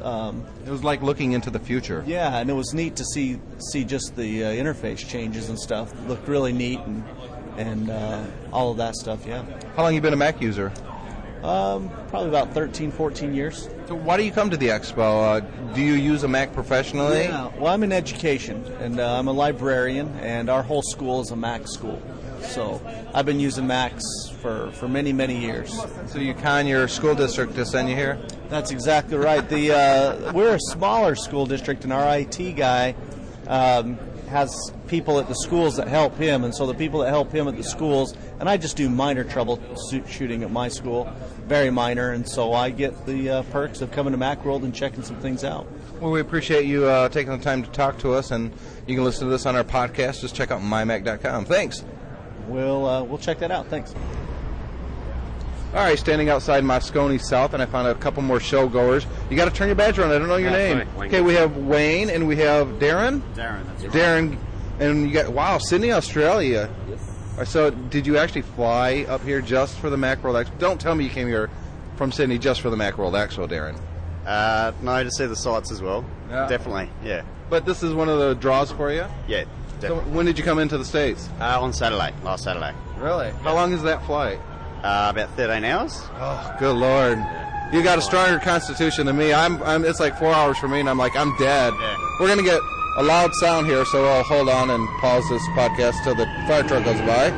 um, it was like looking into the future. Yeah, and it was neat to see see just the uh, interface changes and stuff. It looked really neat, and and uh, all of that stuff. Yeah. How long you been a Mac user? Um, probably about 13, 14 years. So why do you come to the expo? Uh, do you use a Mac professionally? Yeah. Well, I'm in education, and uh, I'm a librarian, and our whole school is a Mac school. So I've been using Macs for, for many, many years. So you con your school district to send you here? That's exactly right. The uh, we're a smaller school district, and our IT guy um, has people at the schools that help him, and so the people that help him at the schools, and I just do minor troubleshooting at my school, very minor, and so I get the uh, perks of coming to Macworld and checking some things out. Well, we appreciate you uh, taking the time to talk to us, and you can listen to this on our podcast. Just check out mymac.com. Thanks. We'll uh, we'll check that out. Thanks. All right, standing outside Moscone South, and I found a couple more showgoers. You got to turn your badge around. I don't know your That's name. right, Okay, we have Wayne and we have Darren. Darren, that's right. Darren, and you got wow, Sydney, Australia. Yes. So, did you actually fly up here just for the Macworld Expo? Don't tell me you came here from Sydney just for the Macworld Expo, Darren. Uh, no, to see the sights as well. Yeah. Definitely, yeah. But this is one of the draws for you. Yeah, So, when did you come into the states? uh, on Saturday, last Saturday. Really? How long is that flight? Uh, about 13 hours. Oh, good lord! You got a stronger constitution than me. I'm, I'm. It's like four hours for me, and I'm like, I'm dead. Yeah. We're gonna get a loud sound here, so I'll hold on and pause this podcast till the fire truck goes by.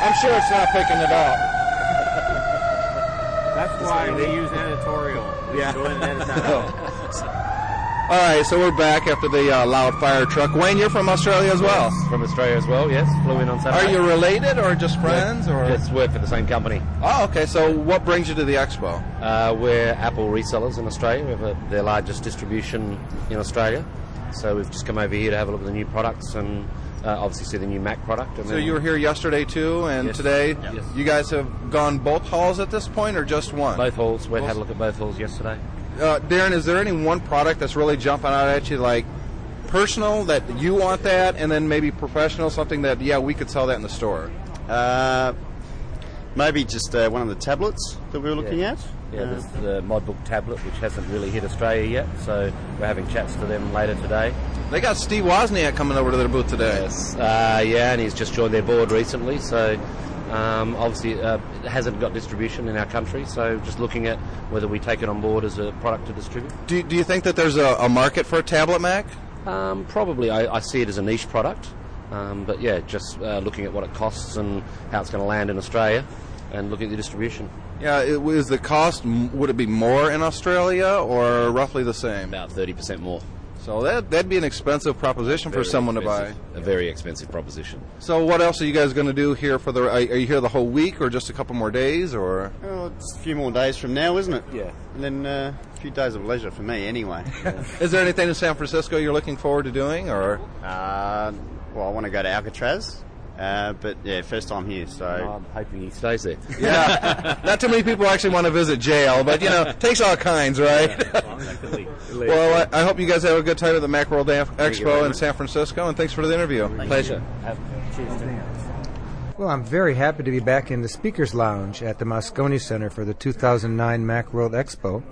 I'm sure it's not picking it up. That's why we use editorial. We Yeah. Go ahead and edit that out. [LAUGHS] All right, so we're back after the uh, loud fire truck. Wayne, you're from Australia as well. From Australia as well, yes. Flew in on Saturday. Are you related or just friends? Or Yes, work for the same company. oh, okay. So what brings you to the expo? Uh, we're Apple resellers in Australia. We have a, their largest distribution in Australia. So we've just come over here to have a look at the new products and uh, obviously see the new Mac product. And So you were here yesterday too, and Yes. today. Yes. You guys have gone both halls at this point, or just one? both halls. We had a look at both halls yesterday. Uh, Darren, is there any one product that's really jumping out at you, like personal that you want that, and then maybe professional, something that yeah we could sell that in the store? Uh, maybe just uh, one of the tablets that we were looking Yeah. at. Yeah, Uh, there's the ModBook tablet, which hasn't really hit Australia yet. So we're having chats to them later today. They got Steve Wozniak coming over to their booth today. Yes. Uh, yeah, and he's just joined their board recently. So um, obviously uh, it hasn't got distribution in our country. So just looking at whether we take it on board as a product to distribute. Do, do you think that there's a, a market for a tablet Mac? Um, probably, I, I see it as a niche product. Um, but yeah, just uh, looking at what it costs and how it's going to land in Australia, and looking at the distribution. Yeah, it, is the cost? Would it be more in Australia or roughly the same? About thirty percent more. So that that'd be an expensive proposition for someone to buy. A very expensive proposition. So what else are you guys going to do here for the? Are, are you here the whole week or just a couple more days or? well, it's a few more days from now, isn't it? Yeah. And then uh, a few days of leisure for me, anyway. [LAUGHS] Is there anything in San Francisco you're looking forward to doing or? uh, well, I want to go to Alcatraz, uh, but yeah, first time here, so. I'm hoping he stays there. [LAUGHS] Yeah, [LAUGHS] not too many people actually want to visit jail, but you know, [LAUGHS] takes all kinds, right? well, I, I hope you guys have a good time at the Macworld Am- you very Expo in. San Francisco, and thanks for the interview. Pleasure. Well, I'm very happy to be back in the Speakers Lounge at the Moscone Center for the 2009 Macworld Expo.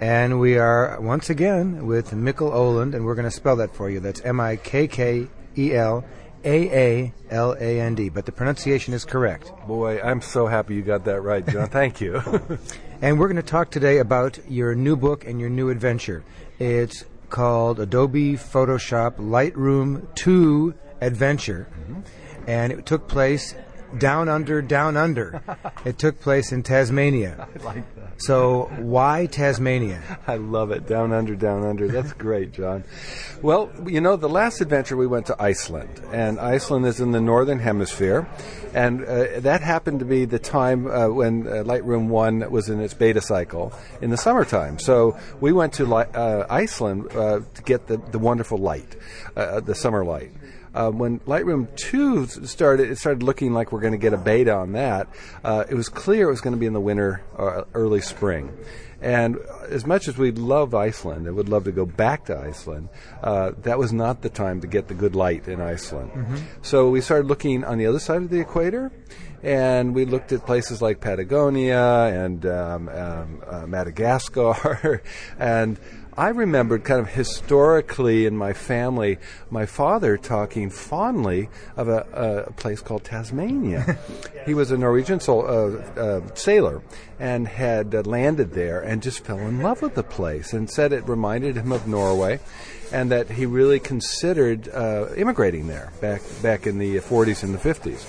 And we are once again with Mikkel Aaland, and we're going to spell that for you. That's M I K K E L A A L A N D. But the pronunciation is correct. Boy, I'm so happy you got that right, John. Thank you. [LAUGHS] And we're going to talk today about your new book and your new adventure. It's called Adobe Photoshop Lightroom 2 Adventure. Mm-hmm. And it took place Down Under, Down Under. [LAUGHS] it took place in Tasmania. I like that. So why Tasmania? I love it. Down under, down under. That's great, John. Well, you know, the last adventure we went to Iceland, and Iceland is in the northern hemisphere, and uh, that happened to be the time uh, when uh, Lightroom One was in its beta cycle in the summertime. So we went to uh, Iceland uh, to get the, the wonderful light, uh, the summer light. Uh, when Lightroom 2 started, it started looking like we're going to get a beta on that. Uh, it was clear it was going to be in the winter or early spring. And as much as we love Iceland and would love to go back to Iceland, uh, that was not the time to get the good light in Iceland. So we started looking on the other side of the equator, and we looked at places like Patagonia and um, um, uh, Madagascar, [LAUGHS] and I remembered kind of historically in my family, my father talking fondly of a, a place called Tasmania. [LAUGHS] he was a Norwegian sol- uh, uh, sailor and had uh, landed there and just fell in love with the place and said it reminded him of Norway and that he really considered uh, immigrating there back back in the 40s and the 50s.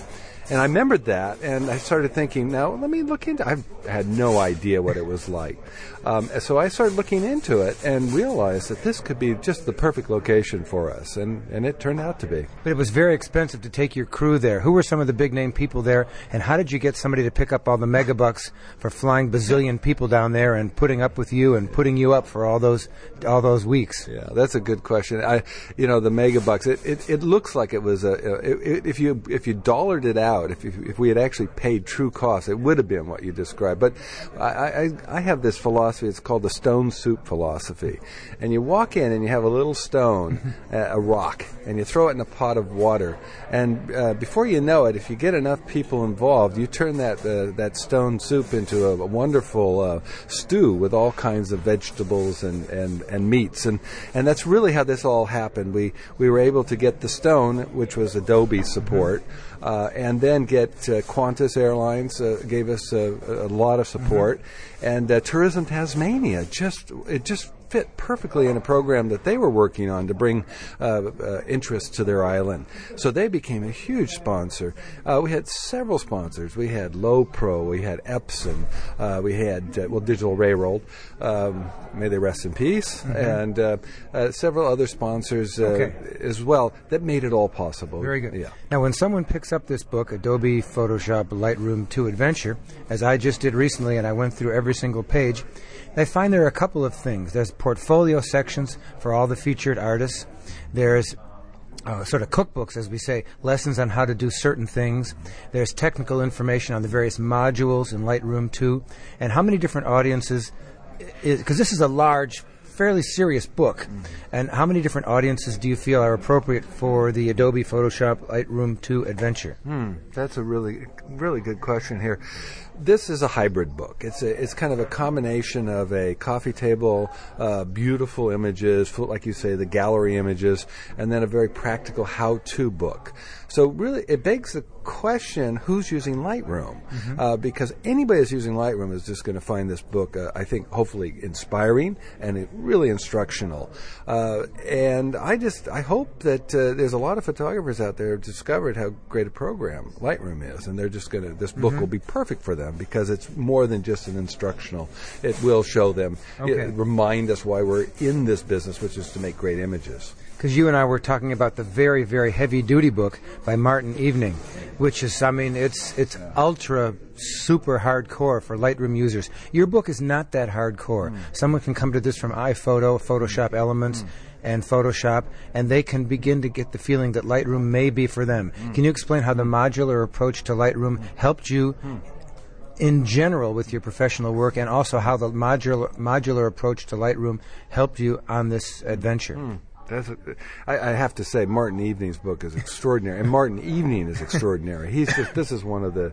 And I remembered that, and I started thinking, now let me look into. I had no idea what it was like, um, so I started looking into it and realized that this could be just the perfect location for us, and, and it turned out to be. But it was very expensive to take your crew there. Who were some of the big name people there, and how did you get somebody to pick up all the megabucks for flying bazillion people down there and putting up with you and putting you up for all those all those weeks? Yeah, that's a good question. I, you know, the megabucks. It, it, it looks like it was a. It, it, if you if you dollared it out, if you, if we had actually paid true cost, it would have been what you described. But I, I I have this philosophy. It's called the stone soup philosophy, and you walk in and you have a little stone, [LAUGHS] a rock, and you throw it in a pot of water, and uh, before you know it, if you get enough people involved, you turn that uh, that stone soup into a, a wonderful uh, stew with all kinds of vegetables and, and, and meats, and and that's really how this all happened. We we were able to get the stone, which was Adobe support. Uh, and then get uh, Qantas Airlines uh, gave us a, a lot of support, and uh, Tourism Tasmania just it just fit perfectly in a program that they were working on to bring uh, uh, interest to their island. So they became a huge sponsor. Uh, we had several sponsors. We had Lowepro, we had Epson, uh, we had uh, well Digital Railroad. Um, may they rest in peace, Mhm. and uh, uh, several other sponsors uh, Okay. as well that made it all possible. Very good. Yeah. Now, when someone picks up this book, Adobe Photoshop Lightroom 2 Adventure, as I just did recently, and I went through every single page, they find there are a couple of things. There's portfolio sections for all the featured artists. There's uh, sort of cookbooks, as we say, lessons on how to do certain things. There's technical information on the various modules in Lightroom 2, and how many different audiences, because this is a large, fairly serious book, and how many different audiences do you feel are appropriate for the Adobe Photoshop Lightroom 2 adventure? Hmm, that's a really, really good question here. This is a hybrid book. It's a, it's kind of a combination of a coffee table, uh, beautiful images, like you say, the gallery images, and then a very practical how-to book. So really, it begs the question: Who's using Lightroom? Mhm. Uh, because anybody that's using Lightroom is just going to find this book, uh, I think, hopefully inspiring and really instructional. Uh, and I just, I hope that uh, there's a lot of photographers out there who've discovered how great a program Lightroom is, and they're just going to, this book Mhm. will be perfect for them because it's more than just an instructional. It will show them, Okay. it- remind us why we're in this business, which is to make great images. Because you and I were talking about the very, very heavy duty book by Martin Evening, which is, I mean, it's it's ultra super hardcore for Lightroom users. Your book is not that hardcore. Mm. Someone can come to this from iPhoto, Photoshop Elements. Mm. And Photoshop, and they can begin to get the feeling that Lightroom may be for them. Mm. Can you explain how the modular approach to Lightroom helped you in general with your professional work, and also how the modular modular approach to Lightroom helped you on this adventure? Hmm. That's a, I, I have to say, Martin Evening's book is extraordinary, and Martin Evening is extraordinary. He's just this is one of the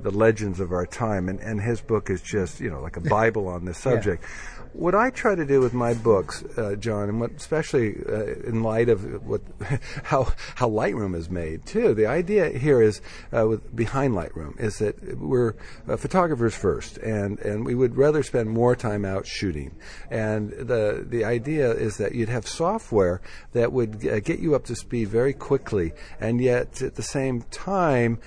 the legends of our time, and and his book is just you know like a bible on this Yeah. What I try to do with my books, uh, John, and what especially uh, in light of what [LAUGHS] how how Lightroom is made too. The idea here is uh, with behind Lightroom is that we're uh, photographers first, and and we would rather spend more time out shooting. And the the idea is that you'd have software software that would uh, get you up to speed very quickly, and yet at the same time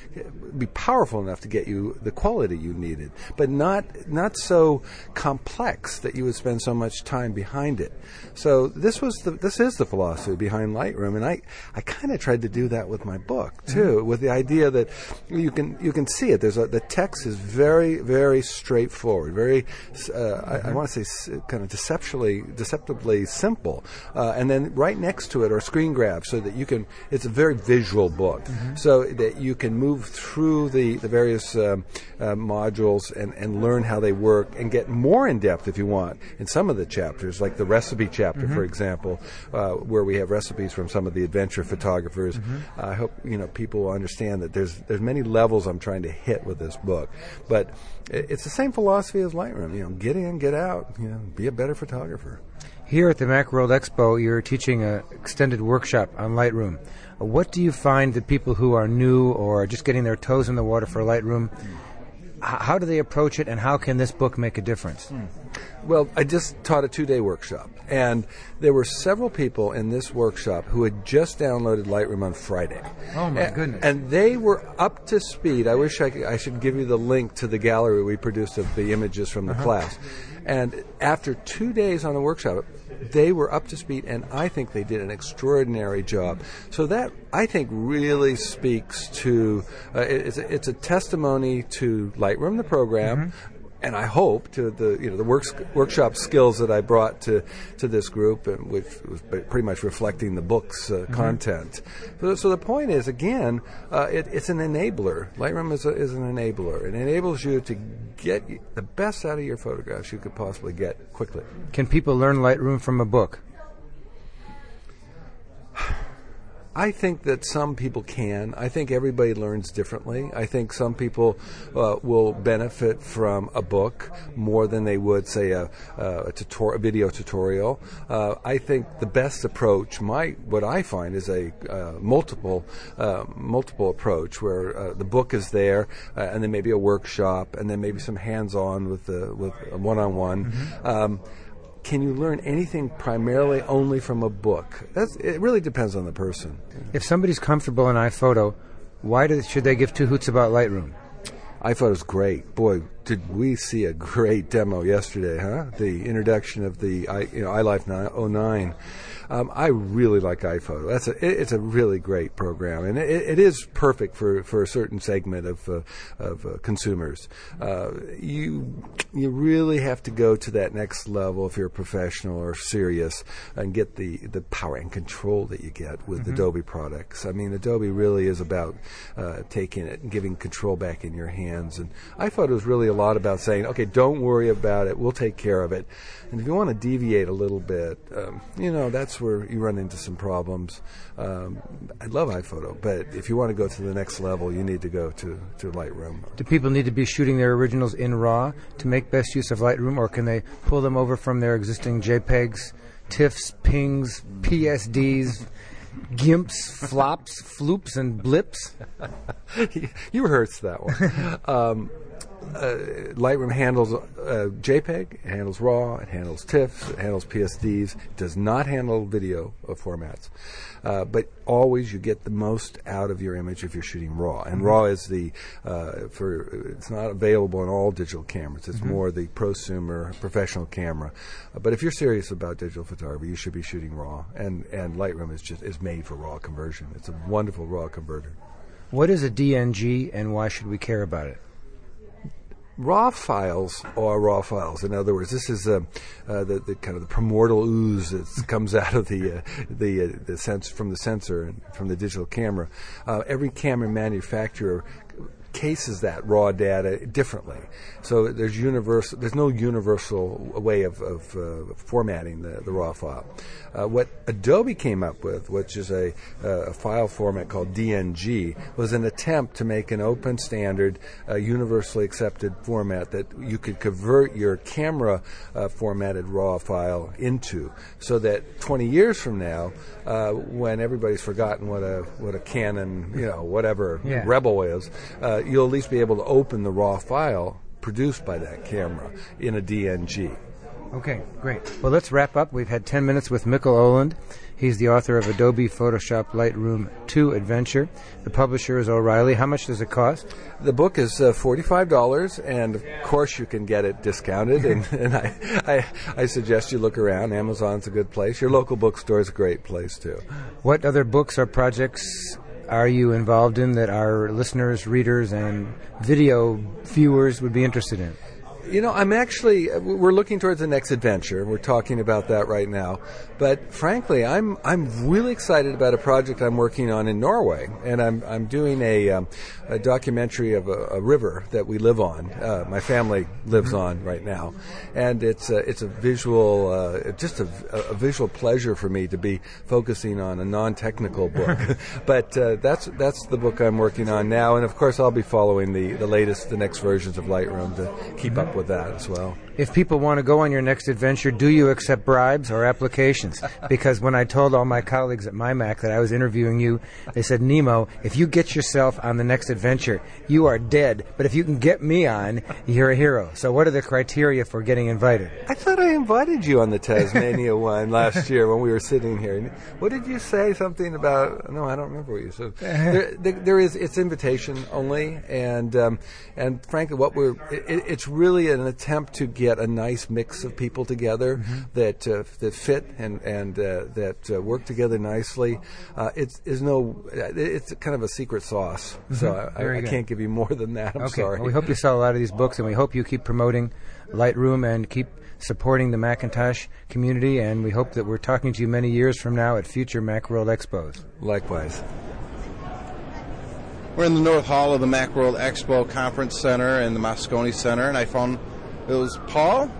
be powerful enough to get you the quality you needed, but not not so complex that you would spend so much time behind it. So this was the this is the philosophy behind Lightroom, and I I kind of tried to do that with my book too, with the idea that you can you can see it. There's a, the text is very very straightforward, very uh, I, I want to say kind of deceptively deceptively simple, uh, and then right next to it are screen grabs so that you can. It's a very visual book, so that you can move through the the various um, uh, modules and and learn how they work and get more in depth if you want in some of the chapters, like the recipe chapter, for Mhm. example, uh, where we have recipes from some of the adventure photographers. I hope you know people will understand that there's there's many levels I'm trying to hit with this book, but it's the same philosophy as Lightroom. You know, get in, get out, you know, be a better photographer. Here at the Macworld Expo, you're teaching an extended workshop on Lightroom. What do you find that people who are new or just getting their toes in the water for Lightroom, h- how do they approach it, and how can this book make a difference? Well, I just taught a two day workshop, and there were several people in this workshop who had just downloaded Lightroom on Friday. Oh, my A- goodness. And they were up to speed. I wish I, could, I should give you the link to the gallery we produced of the images from the Uh-huh. class. And after two days on the workshop, they were up to speed, and I think they did an extraordinary job. So that I think really speaks to uh, it's, a, it's a testimony to Lightroom, the program, and I hope to the you know the works, workshop skills that I brought to to this group, and which was pretty much reflecting the book's uh, content. So, so the point is, again, uh, it, it's an enabler. Lightroom is, a, is an enabler. It enables you to get the best out of your photographs you could possibly get quickly. Can people learn Lightroom from a book? [SIGHS] I think that some people can. I think everybody learns differently. I think some people uh, will benefit from a book more than they would, say, a, a, tutor- a video tutorial. Uh, I think the best approach, my what I find, is a uh, multiple uh, multiple approach where uh, the book is there, uh, and then maybe a workshop, and then maybe some hands-on with the with one-on-one. Um, can you learn anything primarily only from a book? That's, it really depends on the person. If somebody's comfortable in iPhoto, why do, should they give two hoots about Lightroom? iPhoto's great. Boy, did we see a great demo yesterday, huh? The introduction of the i you know iLife 09. Um, I really like iPhoto. That's a it, it's a really great program, and it, it is perfect for, for a certain segment of uh, of uh, consumers. Uh, you you really have to go to that next level if you're a professional or serious, and get the the power and control that you get with Mhm. Adobe products. I mean, Adobe really is about uh, taking it and giving control back in your hands. And iPhoto is really a lot about saying, okay, don't worry about it. We'll take care of it. And if you want to deviate a little bit, um, you know, that's where you run into some problems. Um, I love iPhoto, but if you want to go to the next level, you need to go to, to Lightroom. Do people need to be shooting their originals in RAW to make best use of Lightroom, or can they pull them over from their existing JPEGs, TIFFs, PINGs, PSDs, GIMPs, flops, floops, and blips? [LAUGHS] you rehearsed that one. um, uh, Lightroom handles uh, JPEG, it handles RAW, it handles TIFFs, it handles PSDs, it does not handle video formats. Uh, but always you get the most out of your image if you're shooting RAW. And Mhm. RAW is the, uh, for, it's not available in all digital cameras. It's Mhm. more the prosumer, professional camera. Uh, but if you're serious about digital photography, you should be shooting RAW. And, and Lightroom is just, is made for RAW conversion. It's a wonderful RAW converter. What is a DNG, and why should we care about it? Raw files are raw files. In other words, this is uh, uh, the, the kind of the primordial ooze that [LAUGHS] comes out of the uh, the uh, the sense from the sensor and from the digital camera. Uh, every camera manufacturer cases that raw data differently. So there's universal. There's no universal way of, of uh, formatting the, the raw file. Uh, what Adobe came up with, which is a, uh, a file format called DNG, was an attempt to make an open standard, uh, universally accepted format that you could convert your camera uh, formatted raw file into, so that 20 years from now, uh, when everybody's forgotten what a what a Canon, you know, whatever Yeah. Rebel is, uh, you'll at least be able to open the raw file produced by that camera in a DNG. Okay, great. Well, let's wrap up. We've had 10 minutes with Mikkel Aaland. He's the author of Adobe Photoshop Lightroom 2 Adventure. The publisher is O'Reilly. How much does it cost? The book is uh, forty-five dollars, and of course you can get it discounted. And, [LAUGHS] and I, I, I suggest you look around. Amazon's a good place. Your local bookstore is a great place too. What other books or projects are you involved in that our listeners, readers, and video viewers would be interested in? You know, I'm actually we're looking towards the next adventure. We're talking about that right now. But frankly, I'm I'm really excited about a project I'm working on in Norway, and I'm I'm doing a, um, a documentary of a, a, river that we live on. Uh, my family lives on right now, and it's a, it's a visual, uh, just a, a, visual pleasure for me to be focusing on a non-technical book. [LAUGHS] [LAUGHS] but uh, that's that's the book I'm working on now, and of course I'll be following the the latest, the next versions of Lightroom to keep up with that as well. If people want to go on your next adventure, do you accept bribes or applications? [LAUGHS] because when I told all my colleagues at MyMac that I was interviewing you, they said, Nemo, if you get yourself on the next adventure, you are dead. But if you can get me on, you're a hero. So what are the criteria for getting invited? I thought I invited you on the Tasmania [LAUGHS] one last year when we were sitting here. What did you say? Something about? No, I don't remember what you said. there, [LAUGHS] there, is. It's invitation only, and um, and frankly, what we're it, it's really an attempt to get get a nice mix of people together mm-hmm. that uh, that fit and and uh, that uh, work together nicely. Uh, it's is no, it's kind of a secret sauce. Mm-hmm. So I, I can't give you more than that. I'm okay. sorry. Well, we hope you sell a lot of these books, and we hope you keep promoting Lightroom and keep supporting the Macintosh community. And we hope that we're talking to you many years from now at future Macworld Expos. Likewise. We're in the North Hall of the Macworld Expo Conference Center and the Moscone Center, and I found it was Paul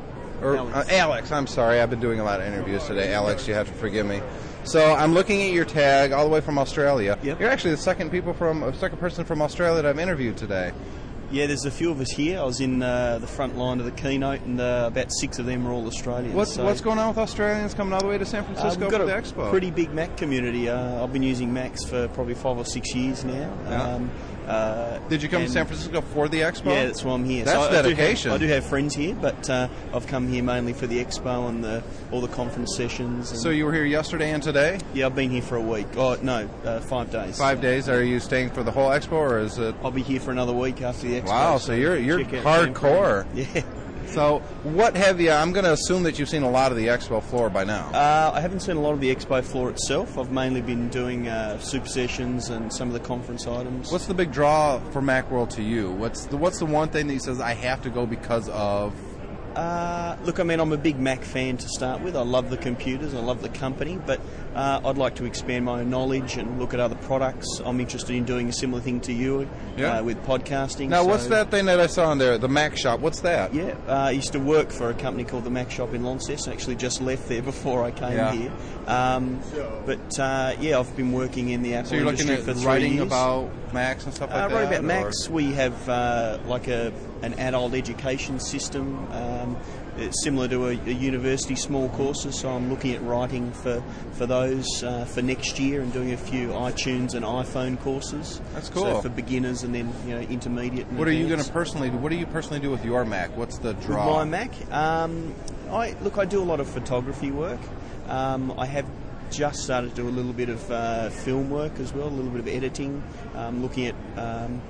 or Alex. Uh, Alex. I'm sorry, I've been doing a lot of interviews today. Alex, you have to forgive me. So I'm looking at your tag all the way from Australia. Yep. You're actually the second people from uh, second person from Australia that I've interviewed today. Yeah, there's a few of us here. I was in uh, the front line of the keynote, and uh, about six of them are all Australians. What's, so what's going on with Australians coming all the way to San Francisco uh, for the expo? Pretty big Mac community. Uh, I've been using Macs for probably five or six years now. Yeah. Um, uh, Did you come to San Francisco for the expo? Yeah, that's why I'm here. That's so I, dedication. I do, have, I do have friends here, but uh, I've come here mainly for the expo and the, all the conference sessions. so you were here yesterday and today? Yeah, I've been here for a week. Oh no, uh, five days. Five days. Are you staying for the whole expo, or is it? I'll be here for another week after the expo. Wow, so, you're you're hardcore. Yeah. So, what have you? I'm going to assume that you've seen a lot of the expo floor by now. Uh, I haven't seen a lot of the expo floor itself. I've mainly been doing uh, super sessions and some of the conference items. What's the big draw for MacWorld to you? What's the What's the one thing that he says I have to go because of? Uh, look, I mean, I'm a big Mac fan to start with. I love the computers, I love the company, but uh, I'd like to expand my knowledge and look at other products. I'm interested in doing a similar thing to you Yeah. uh, with podcasting. Now, so- what's that thing that I saw in there? The Mac Shop. What's that? Yeah, uh, I used to work for a company called the Mac Shop in Launceston. Actually, just left there [LAUGHS] before I came Yeah. here. Um, but uh, yeah, I've been working in the Apple So you're looking industry at for three writing years. about Macs and stuff like uh, that. Right about or- Macs, we have uh, like a an adult education system. Um, it's similar to a, a university small courses, so I'm looking at writing for for those uh, for next year and doing a few iTunes and iPhone courses. That's So cool. for beginners and then you know intermediate. And What are you going to personally do? What do you personally do with your Mac? What's the draw? With my Mac, um, I look. I do a lot of photography work. Um, I have just started to do a little bit of uh, film work as well, a little bit of editing. Um, looking at um,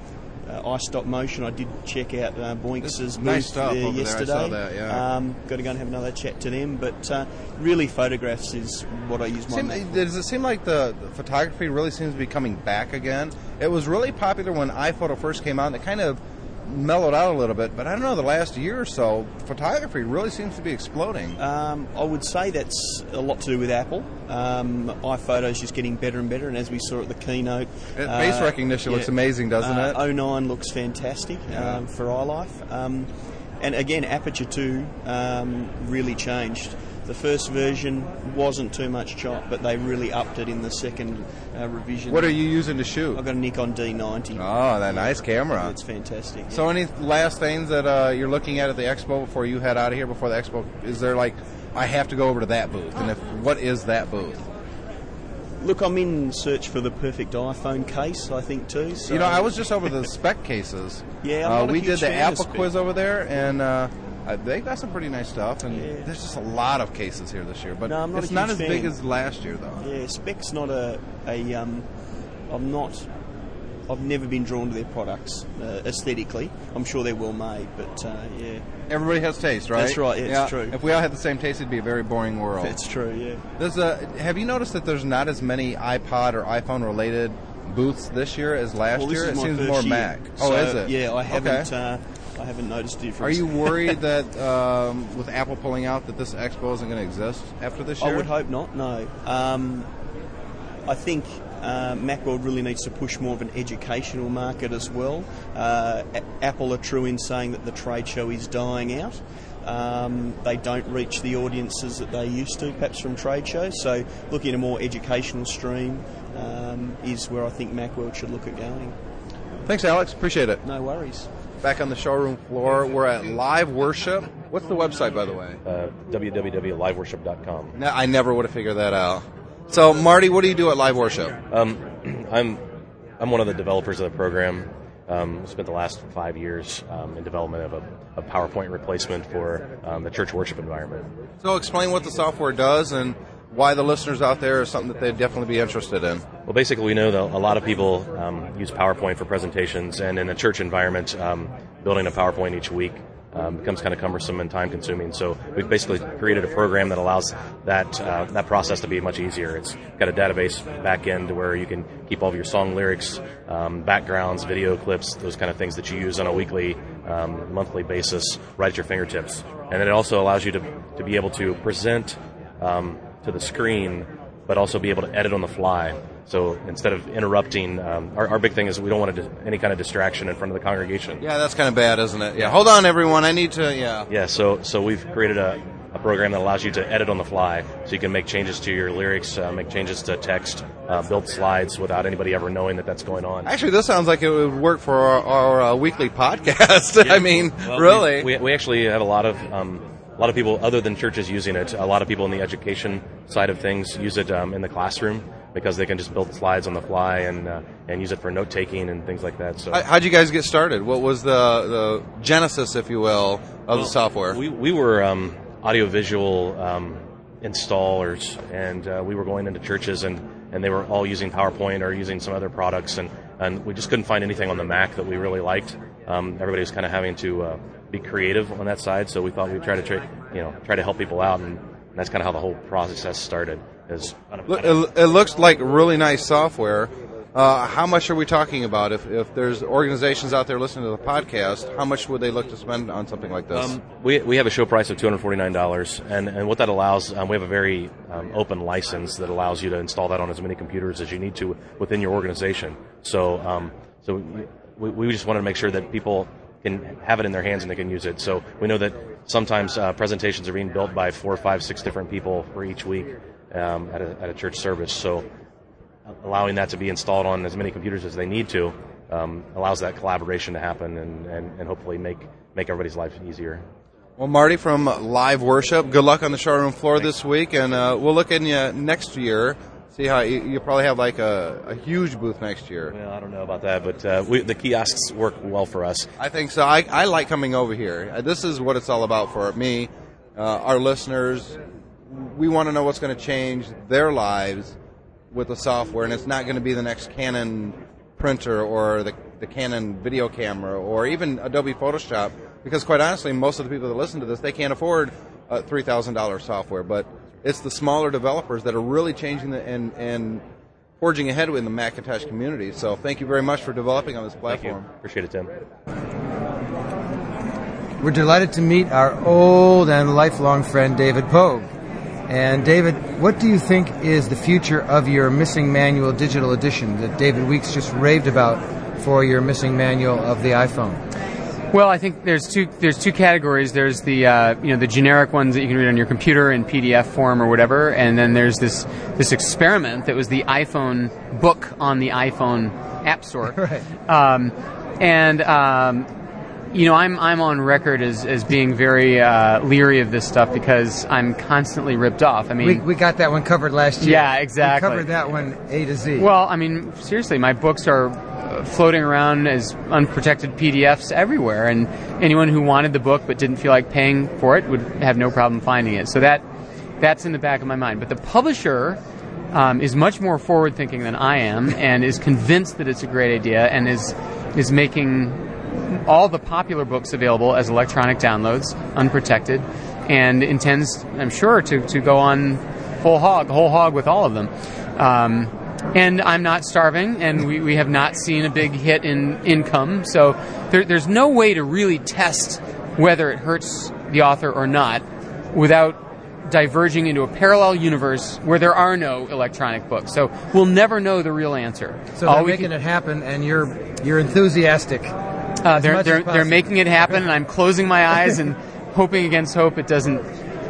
uh, iStop Motion. I did check out uh, Boinx's booth nice stuff there there. I yesterday. saw that, yeah. Um, got to go and have another chat to them. But uh, really, photographs is what I use my Seem- for. does it seem like the, the photography really seems to be coming back again? It was really popular when iPhoto first came out, and it kind of mellowed out a little bit. But I don't know, the last year or so, photography really seems to be exploding. Um, I would say that's a lot to do with Apple. Um, iPhoto's just getting better and better, and as we saw at the keynote, It- face recognition looks amazing, doesn't uh, it? 09 looks fantastic Yeah. um, for iLife. Um, and again, Aperture 2 um, really changed. The first version wasn't too much chop, but they really upped it in the second uh, revision. What are you using to shoot? I've got a Nikon D90. Oh, that nice camera. It's fantastic. So, any last things that uh, you're looking at at the expo before you head out of here? Before the expo, is there like, I have to go over to that booth? And if what is that booth? Look, I'm in search for the perfect iPhone case, I think, too. So you know, I was just over the Speck cases. [LAUGHS] Yeah, I'm uh, we did the Apple quiz over there, and uh, Uh, they got some pretty nice stuff, and there's just a lot of cases here this year. But No, not it's not as big as last year, though. Yeah, Speck's not a, a um, I'm not. I've never been drawn to their products uh, aesthetically. I'm sure they're well made, but uh, yeah. Everybody has taste, right? That's right. Yeah, it's true. If we all had the same taste, it'd be a very boring world. That's true. Yeah. There's a, have you noticed that there's not as many iPod or iPhone related booths this year as last Well, year? it seems more year, Mac. Oh, so, is it? Yeah, I haven't. Okay. I haven't noticed the Are you worried [LAUGHS] that um, with Apple pulling out that this expo isn't going to exist after this year? I would hope not. No. Um, I think uh, Macworld really needs to push more of an educational market as well. Uh, A- Apple are true in saying that the trade show is dying out. Um, they don't reach the audiences that they used to, perhaps from trade shows. So, looking at a more educational stream um, is where I think Macworld should look at going. Thanks, Alex. Appreciate it. No worries. Back on the showroom floor, we're at Live Worship. What's the website, by the way? Uh, www.liveworship.com. No, I never would have figured that out. So, Marty, what do you do at Live Worship? Um, [CLEARS THROAT] I'm I'm one of the developers of the program. Um, spent the last five years um, in development of a, a PowerPoint replacement for um, the church worship environment. So, explain what the software does and why the listeners out there is something that they'd definitely be interested in. Well, basically, we know that a lot of people um, use PowerPoint for presentations, and in a church environment, um, building a PowerPoint each week um, becomes kind of cumbersome and time consuming. So we've basically created a program that allows that uh, that process to be much easier. It's got a database back end where you can keep all of your song lyrics, um, backgrounds, video clips, those kind of things that you use on a weekly, um, monthly basis, right at your fingertips. And it also allows you to, to be able to present um, to the screen, but also be able to edit on the fly. So instead of interrupting, um, our, our big thing is we don't want dis- any kind of distraction in front of the congregation. Yeah, that's kind of bad, isn't it? Yeah. Hold on, everyone. I need to. Yeah. Yeah, so so we've created a, a program that allows you to edit on the fly, so you can make changes to your lyrics, uh, make changes to text, uh, build slides without anybody ever knowing that that's going on. Actually, this sounds like it would work for our, our uh, weekly [LAUGHS] podcast. I mean, Well, really. we, we, we actually have a lot of um, a lot of people other than churches using it. A lot of people in the education side of things use it um, in the classroom because they can just build slides on the fly and uh, and use it for note taking and things like that. So How- How'd you guys get started? What was the, the genesis, if you will, of the software? We, we were um, audiovisual um, installers, and uh, we were going into churches, and, and they were all using PowerPoint or using some other products, and, and we just couldn't find anything on the Mac that we really liked. Um, everybody was kind of having to uh, be creative on that side, so we thought we'd try to try, you know try to help people out, and that's kind of how the whole process started. Is it looks like really nice software. Uh, how much are we talking about? If, if there's organizations out there listening to the podcast, how much would they look to spend on something like this? Um, we, we have a show price of $249, and, and what that allows, um, we have a very um, open license that allows you to install that on as many computers as you need to within your organization. So, um, so we, we just wanted to make sure that people can have it in their hands and they can use it. So we know that sometimes uh, presentations are being built by four, five, six different people for each week um, at, a, at a church service. So allowing that to be installed on as many computers as they need to um, allows that collaboration to happen and, and, and hopefully make, make everybody's life easier. Well, Marty from Live Worship, good luck on the showroom floor this week, and uh, we'll look in you next year. See how you, you probably have like a, a huge booth next year. Well, I don't know about that, but uh, we, the kiosks work well for us. I think so. I, I like coming over here. Uh, This is what it's all about for me, uh, our listeners. We want to know what's going to change their lives with the software, and it's not going to be the next Canon printer or the, the Canon video camera or even Adobe Photoshop, because quite honestly, most of the people that listen to this, they can't afford uh, $3,000 software, but it's the smaller developers that are really changing the, and, and forging ahead in the Macintosh community. So thank you very much for developing on this Thank you. platform. Appreciate it, Tim. We're delighted to meet our old and lifelong friend David Pogue. And David, what do you think is the future of your missing manual digital edition that David Weeks just raved about for your missing manual of the iPhone? Well, I think there's two there's two categories. There's the uh, you know the generic ones that you can read on your computer in PDF form or whatever, and then there's this this experiment that was the iPhone book on the iPhone App Store. [LAUGHS] Right. Um, and um, you know, I'm I'm on record as, as being very uh, leery of this stuff because I'm constantly ripped off. I mean, we, we got that one covered last year. Yeah, exactly. We covered that one A to Z. well, I mean, seriously, my books are floating around as unprotected PDFs everywhere, and anyone who wanted the book but didn't feel like paying for it would have no problem finding it. So that that's in the back of my mind. But the publisher um, is much more forward thinking than I am, and is convinced that it's a great idea, and is is making all the popular books available as electronic downloads, unprotected, and intends, I'm sure, to, to go on full hog, whole hog with all of them. Um, and I'm not starving, and we, we have not seen a big hit in income, so there, there's no way to really test whether it hurts the author or not without diverging into a parallel universe where there are no electronic books. So we'll never know the real answer. So All they're making can- it happen, and you're you're enthusiastic. uh, they're they're, they're making it happen, and I'm closing my eyes and [LAUGHS] hoping against hope it doesn't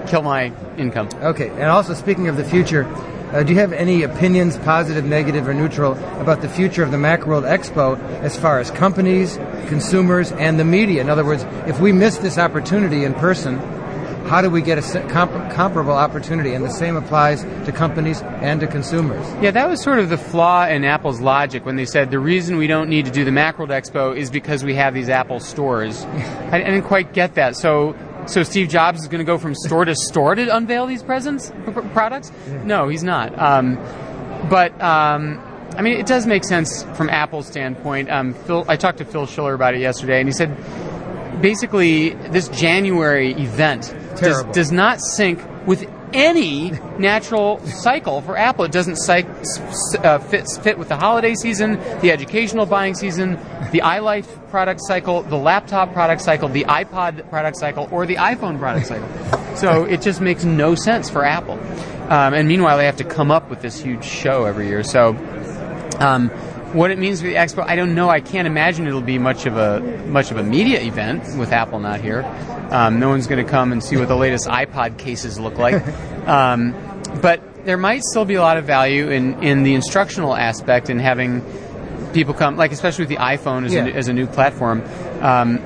kill my income. Okay, and also speaking of the future, uh, do you have any opinions, positive, negative, or neutral, about the future of the Macworld Expo as far as companies, consumers, and the media? In other words, if we miss this opportunity in person, how do we get a comp- comparable opportunity? And the same applies to companies and to consumers. Yeah, that was sort of the flaw in Apple's logic when they said the reason we don't need to do the Macworld Expo is because we have these Apple stores. [LAUGHS] I, I didn't quite get that. So, so Steve Jobs is going to go from store to store to unveil these presents, p- products? No, he's not. Um, but um, I mean, it does make sense from Apple's standpoint. Um, Phil, I talked to Phil Schiller about it yesterday, and he said basically this January event does, does not sync with any natural cycle for Apple. It doesn't psych, uh, fit, fit with the holiday season, the educational buying season, the iLife product cycle, the laptop product cycle, the iPod product cycle, or the iPhone product cycle. So it just makes no sense for Apple. Um, and meanwhile, they have to come up with this huge show every year. So um, what it means for the expo, I don't know. I can't imagine it'll be much of a much of a media event with Apple not here. Um, no one's going to come and see what the latest iPod cases look like. [LAUGHS] Um, but there might still be a lot of value in, in the instructional aspect and having people come, like especially with the iPhone as, Yeah. a, as a new platform. Um,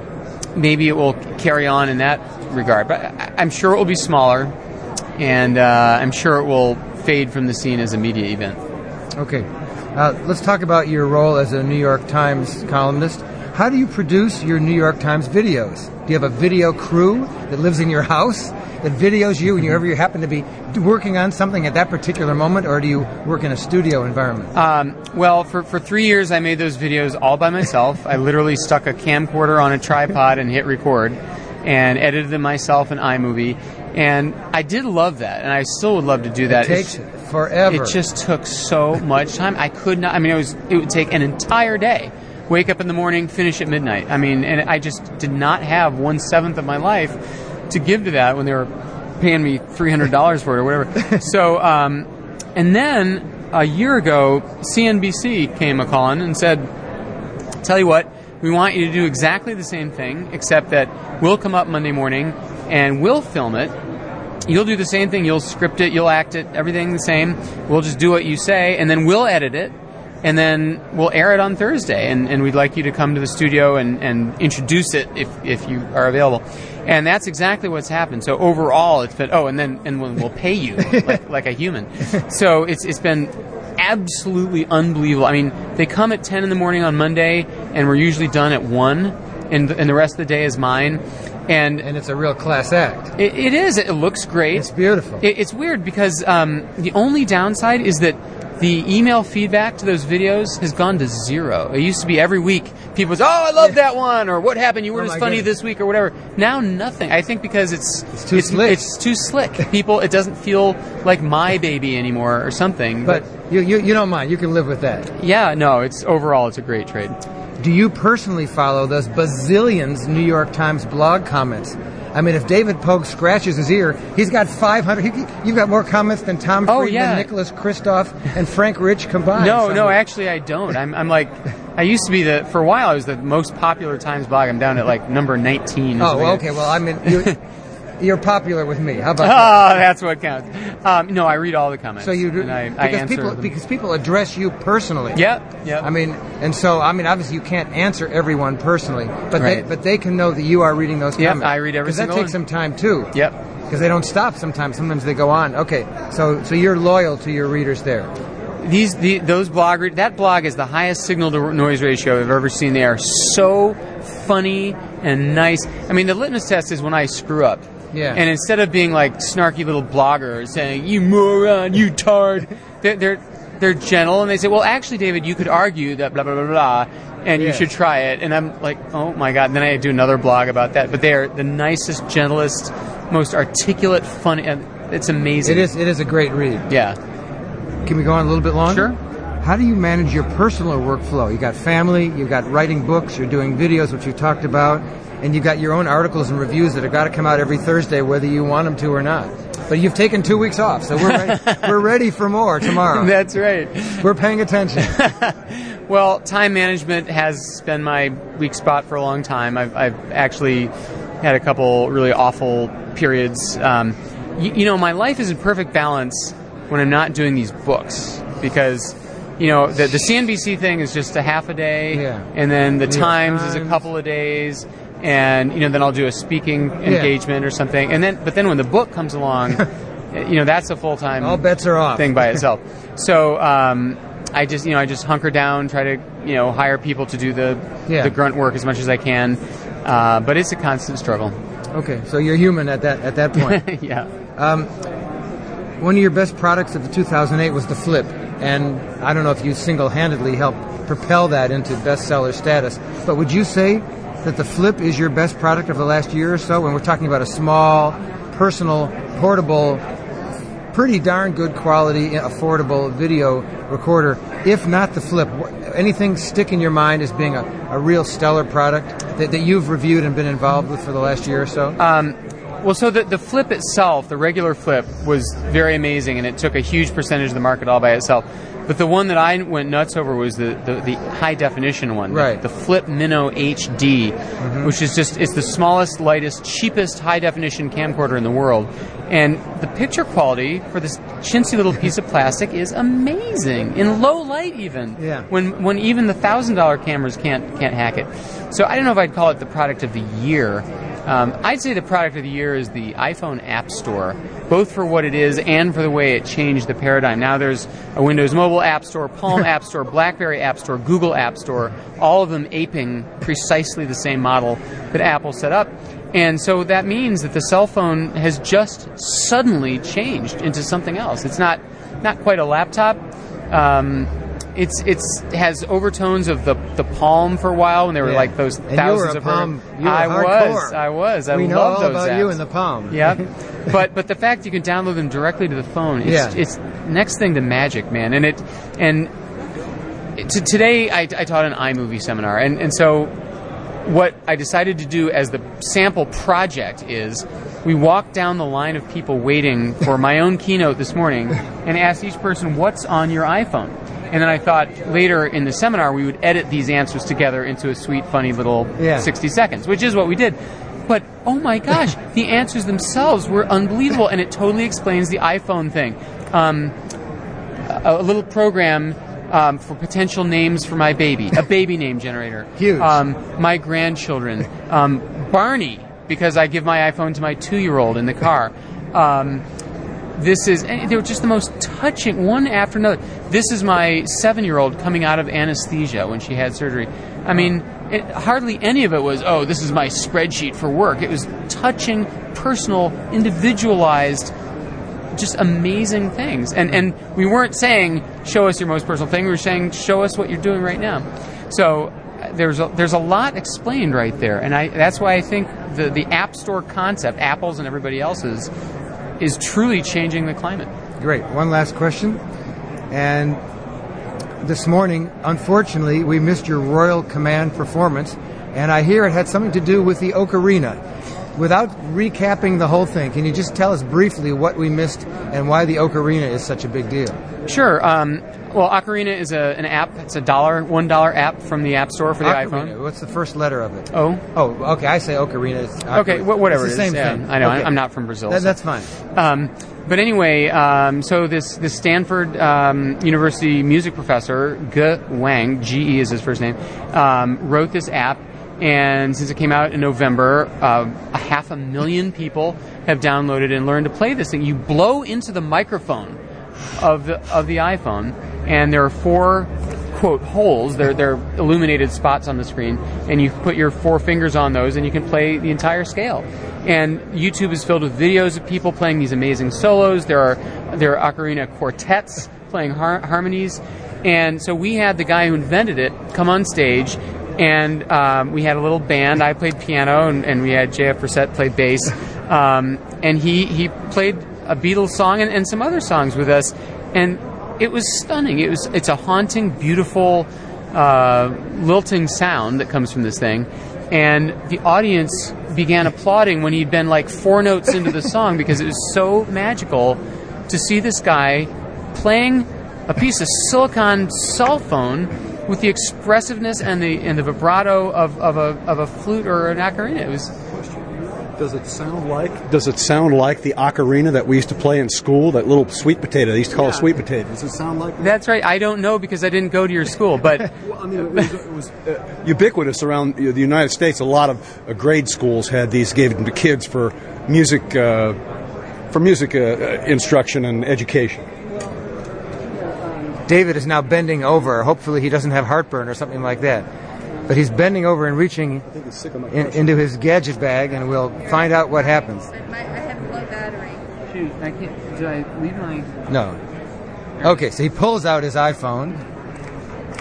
maybe it will carry on in that regard, but I, I'm sure it will be smaller, and uh, I'm sure it will fade from the scene as a media event. Okay. Uh, let's talk about your role as a New York Times columnist. How do you produce your New York Times videos? Do you have a video crew that lives in your house that videos you whenever you happen to be working on something at that particular moment, or do you work in a studio environment? Um, well, for, for three years, I made those videos all by myself. I literally stuck a camcorder on a tripod and hit record and edited them myself in iMovie. And I did love that, and I still would love to do that. It takes It's- forever. It just took so much time. I could not. I mean, it was. It would take an entire day. Wake up in the morning, finish at midnight. I mean, and I just did not have one seventh of my life to give to that when they were paying me three hundred dollars for it or whatever. [LAUGHS] so, um, and then a year ago, CNBC came a calling and said, "Tell you what, we want you to do exactly the same thing, except that we'll come up Monday morning and we'll film it." You'll do the same thing. You'll script it. You'll act it. Everything the same. We'll just do what you say, and then we'll edit it, and then we'll air it on Thursday. And, and we'd like you to come to the studio and, and introduce it if, if you are available. And that's exactly what's happened. So overall, it's been oh, and then and we'll, pay you [LAUGHS] like, like a human. So it's it's been absolutely unbelievable. I mean, they come at ten in the morning on Monday, and we're usually done at one, and and the rest of the day is mine. And and it's a real class act. It, it is. It looks great. It's beautiful. It, it's weird because um, the only downside is that the email feedback to those videos has gone to zero. It used to be every week people would say, "Oh, I love that one," or "What happened? You Oh weren't my as funny goodness. this week," or whatever. Now nothing. I think because it's It's too slick. It's too slick. People, it doesn't feel like my baby anymore or something. But you, you, you don't mind. You can live with that. yeah, no. It's overall, it's a great trade. Do you personally follow those bazillions New York Times blog comments? I mean, if David Pogue scratches his ear, he's got 500. He, you've got more comments than Tom Oh, Friedman, yeah. Nicholas Kristof, and Frank Rich combined. No, So- no, actually, I don't. I'm, I'm like, I used to be the for a while. I was the most popular Times blog. I'm down at like number 19. Oh, okay. Well, I mean, you, [LAUGHS] you're popular with me. How about [LAUGHS] Oh, that? that's what counts. Um, no, I read all the comments. So you do and I, I because answer people them. because people address you personally. Yep, yep. I mean, and so I mean, obviously you can't answer everyone personally, but Right. they but they can know that you are reading those Yep, comments. I read every because that takes one. some time too. Yep. Because they don't stop sometimes. Sometimes they go on. Okay, so so you're loyal to your readers there. these the, those blog that blog is the highest signal to noise ratio I've ever seen. They are so funny and nice. I mean, the litmus test is when I screw up. Yeah. And instead of being like snarky little bloggers saying "you moron, you tard," they're, they're they're gentle and they say, "Well, actually, David, you could argue that blah blah blah blah, and you should try it." And I'm like, "Oh my god!" And then I do another blog about that. But they are the nicest, gentlest, most articulate, funny. and It's amazing. It is. It is a great read. Yeah. Can we go on a little bit longer? Sure. How do you manage your personal workflow? You got family, you've got writing books, you're doing videos, which you talked about, and you've got your own articles and reviews that have got to come out every Thursday, whether you want them to or not. But you've taken two weeks off, so we're ready, [LAUGHS] we're ready for more tomorrow. That's right. We're paying attention. [LAUGHS] Well, time management has been my weak spot for a long time. I've, I've actually had a couple really awful periods. Um, you, you know, my life is in perfect balance when I'm not doing these books because, you know, the, the CNBC thing is just a half a day, Yeah. and then the York Times is a couple of days. And you know, then I'll do a speaking engagement or something, and then but then when the book comes along, [LAUGHS] you know, that's a full time All bets are off. thing by [LAUGHS] itself. so um, I just you know I just hunker down, try to you know hire people to do the Yeah. the grunt work as much as I can. Uh, but it's a constant struggle. Okay, so you're human at that at that point. [LAUGHS] yeah. Um, one of your best products of the 2008 was the Flip, and I don't know if you single-handedly helped propel that into bestseller status, but would you say that the Flip is your best product of the last year or so? When we're talking about a small, personal, portable, pretty darn good quality, affordable video recorder. If not the Flip, anything stick in your mind as being a, a real stellar product that, that you've reviewed and been involved with for the last year or so? Um, well, so the, the flip itself, the regular flip, was very amazing, and it took a huge percentage of the market all by itself. But the one that I went nuts over was the, the, the high definition one, the- Right. The, Flip Mino HD, mm-hmm. which is just it's the smallest, lightest, cheapest high definition camcorder in the world, and the picture quality for this chintzy little piece of plastic is amazing in low light, even. Yeah. When when even the thousand dollar cameras can't can't hack it. So I don't know if I'd call it the product of the year. Um, I'd say the product of the year is the iPhone App Store, both for what it is and for the way it changed the paradigm. Now there's a Windows Mobile App Store, Palm App Store, [LAUGHS] BlackBerry App Store, Google App Store, all of them aping precisely the same model that Apple set up. And so that means that the cell phone has just suddenly changed into something else. It's not not quite a laptop. Um, it's it's has overtones of the the Palm for a while when there were Yeah. like those And thousands of Palm- I hardcore. was, I was. I We love all those about you and the Palm. Yeah, [LAUGHS] but but the fact you can download them directly to the phone, it's, Yeah. it's next thing to magic, man. And it and today I, I taught an iMovie seminar, and and so what I decided to do as the sample project is we walked down the line of people waiting for my own keynote this morning and asked each person, What's on your iPhone? And then I thought later in the seminar we would edit these answers together into a sweet, funny little Yeah. 60 seconds, which is what we did. But oh my gosh, [LAUGHS] the answers themselves were unbelievable, and it totally explains the iPhone thing. Um, a, a little program um, for potential names for my baby, a baby name generator. [LAUGHS] Huge. Um, my grandchildren, um, Barney, because I give my iPhone to my two-year-old in the car. Um, this is they were just the most touching one after another. This is my seven-year-old coming out of anesthesia when she had surgery. I mean, it, hardly any of it was, oh, this is my spreadsheet for work. It was touching, personal, individualized just amazing things. And and we weren't saying show us your most personal thing. We were saying show us what you're doing right now. So uh, there's a, there's a lot explained right there, and I that's why I think the the App Store concept, Apple's and everybody else's, is truly changing the climate. Great. One last question. And this morning, unfortunately, we missed your Royal Command performance, and I hear it had something to do with the Ocarina. Without recapping the whole thing, can you just tell us briefly what we missed and why the Ocarina is such a big deal? Sure. Um, well, Ocarina is a, an app. It's a dollar, one dollar app from the App Store for the Ocarina. iPhone. What's the first letter of it? Oh. Oh, okay. I say Ocarina. It's Okay, wh- whatever It's the it is. same Yeah, thing. I know. Okay. I'm not from Brazil. That- so- that's fine. Um, but anyway, um, so this this Stanford um, University music professor Ge Wang, G E is his first name, um, wrote this app. And since it came out in November, uh, a half a million people have downloaded and learned to play this thing. You blow into the microphone of the of the iPhone, and there are four quote holes. They're they're illuminated spots on the screen, and you put your four fingers on those, and you can play the entire scale. And YouTube is filled with videos of people playing these amazing solos. There are there are ocarina quartets playing har- harmonies, and so we had the guy who invented it come on stage. And um, we had a little band. I played piano, and, and we had JF Brissett play bass. Um, and he, he played a Beatles song and, and some other songs with us. And it was stunning. It was it's a haunting, beautiful, uh, lilting sound that comes from this thing, and the audience began applauding when he'd been like four notes into the song because it was so magical to see this guy playing a piece of silicon cell phone with the expressiveness and the and the vibrato of, of a of a flute or an ocarina. It was Does it sound like? Does it sound like the ocarina that we used to play in school? That little sweet potato they used to call a sweet potato. Does it sound like? That's right. I don't know because I didn't go to your school, but [LAUGHS] I mean, it was, it was uh, ubiquitous around the the United States. A lot of uh, grade schools had these given to kids for music, uh, for music uh, uh, instruction and education. David is now bending over. Hopefully, he doesn't have heartburn or something like that. But he's bending over and reaching in, into his gadget bag, and we'll find out what happens. shoot, I can't. Did I leave my? No. Okay, so he pulls out his iPhone.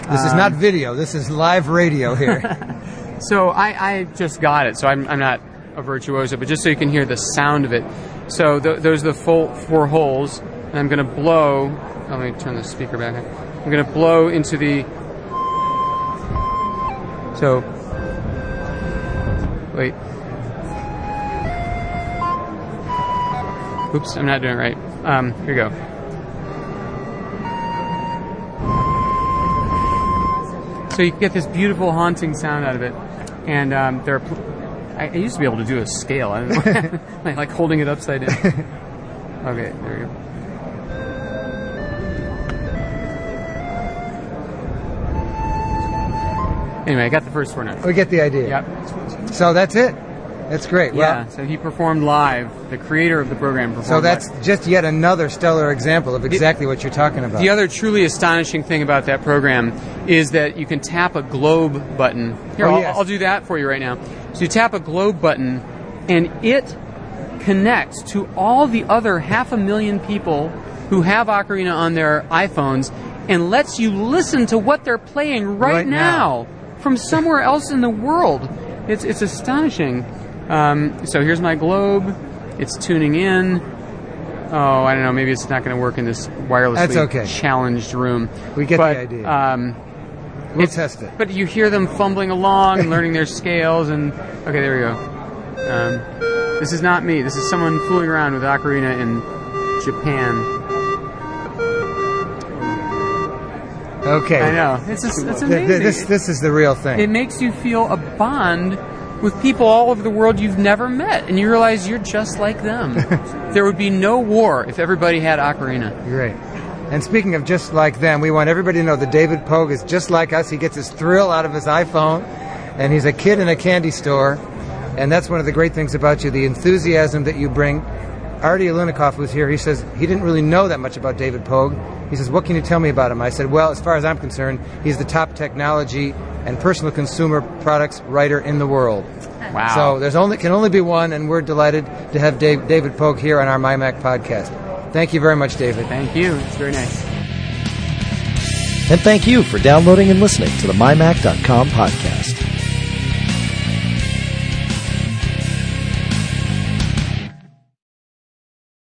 This is not Um, video. This is live radio here. [LAUGHS] [LAUGHS] So I, I just got it, so I'm, I'm not a virtuoso, but just so you can hear the sound of it. So th- those are the full four holes, and I'm going to blow. oh, Let me turn the speaker back. on. I'm going to blow into the. So. Wait. Oops, I'm not doing it right. Um, here we go. So you get this beautiful haunting sound out of it, and um, there are. Pl- I, I used to be able to do a scale, I don't know, like, [LAUGHS] like holding it upside down. [LAUGHS] Okay, there we go. Anyway, I got the first four notes. we get the idea. Yep. So that's it. That's great. Yeah. Well, So he performed live. The creator of the program performed. so that's live. just yet another stellar example of exactly what you're talking about. The other truly astonishing thing about that program is that you can tap a globe button. Here, Oh, I'll, yes. I'll do that for you right now. So you tap a globe button, and it connects to all the other half a million people who have Ocarina on their iPhones and lets you listen to what they're playing right, Right now. From somewhere else in the world. It's, it's astonishing. Um, so here's my globe. It's tuning in. Oh, I don't know. Maybe it's not going to work in this wirelessly That's okay. challenged room. We get but, the idea. Um, We'll test it. But you hear them fumbling along and [LAUGHS] learning their scales. And okay, there we go. Um, this is not me. This is someone fooling around with ocarina in Japan. Okay. I know. It's just, it's amazing. This, this is the real thing. It makes you feel a bond with people all over the world you've never met, and you realize you're just like them. [LAUGHS] there would be no war if everybody had ocarina. Great. And speaking of just like them, we want everybody to know that David Pogue is just like us. He gets his thrill out of his iPhone, and he's a kid in a candy store. And that's one of the great things about you, the enthusiasm that you bring. Artie Alunikov was here. He says he didn't really know that much about David Pogue. He says, What can you tell me about him? I said, Well, as far as I'm concerned, he's the top technology and personal consumer products writer in the world. Wow. So there's only can only be one, and we're delighted to have Dave, David Pogue here on our MyMac podcast. Thank you very much, David. Thank you. It's very nice. And thank you for downloading and listening to the MyMac.com podcast.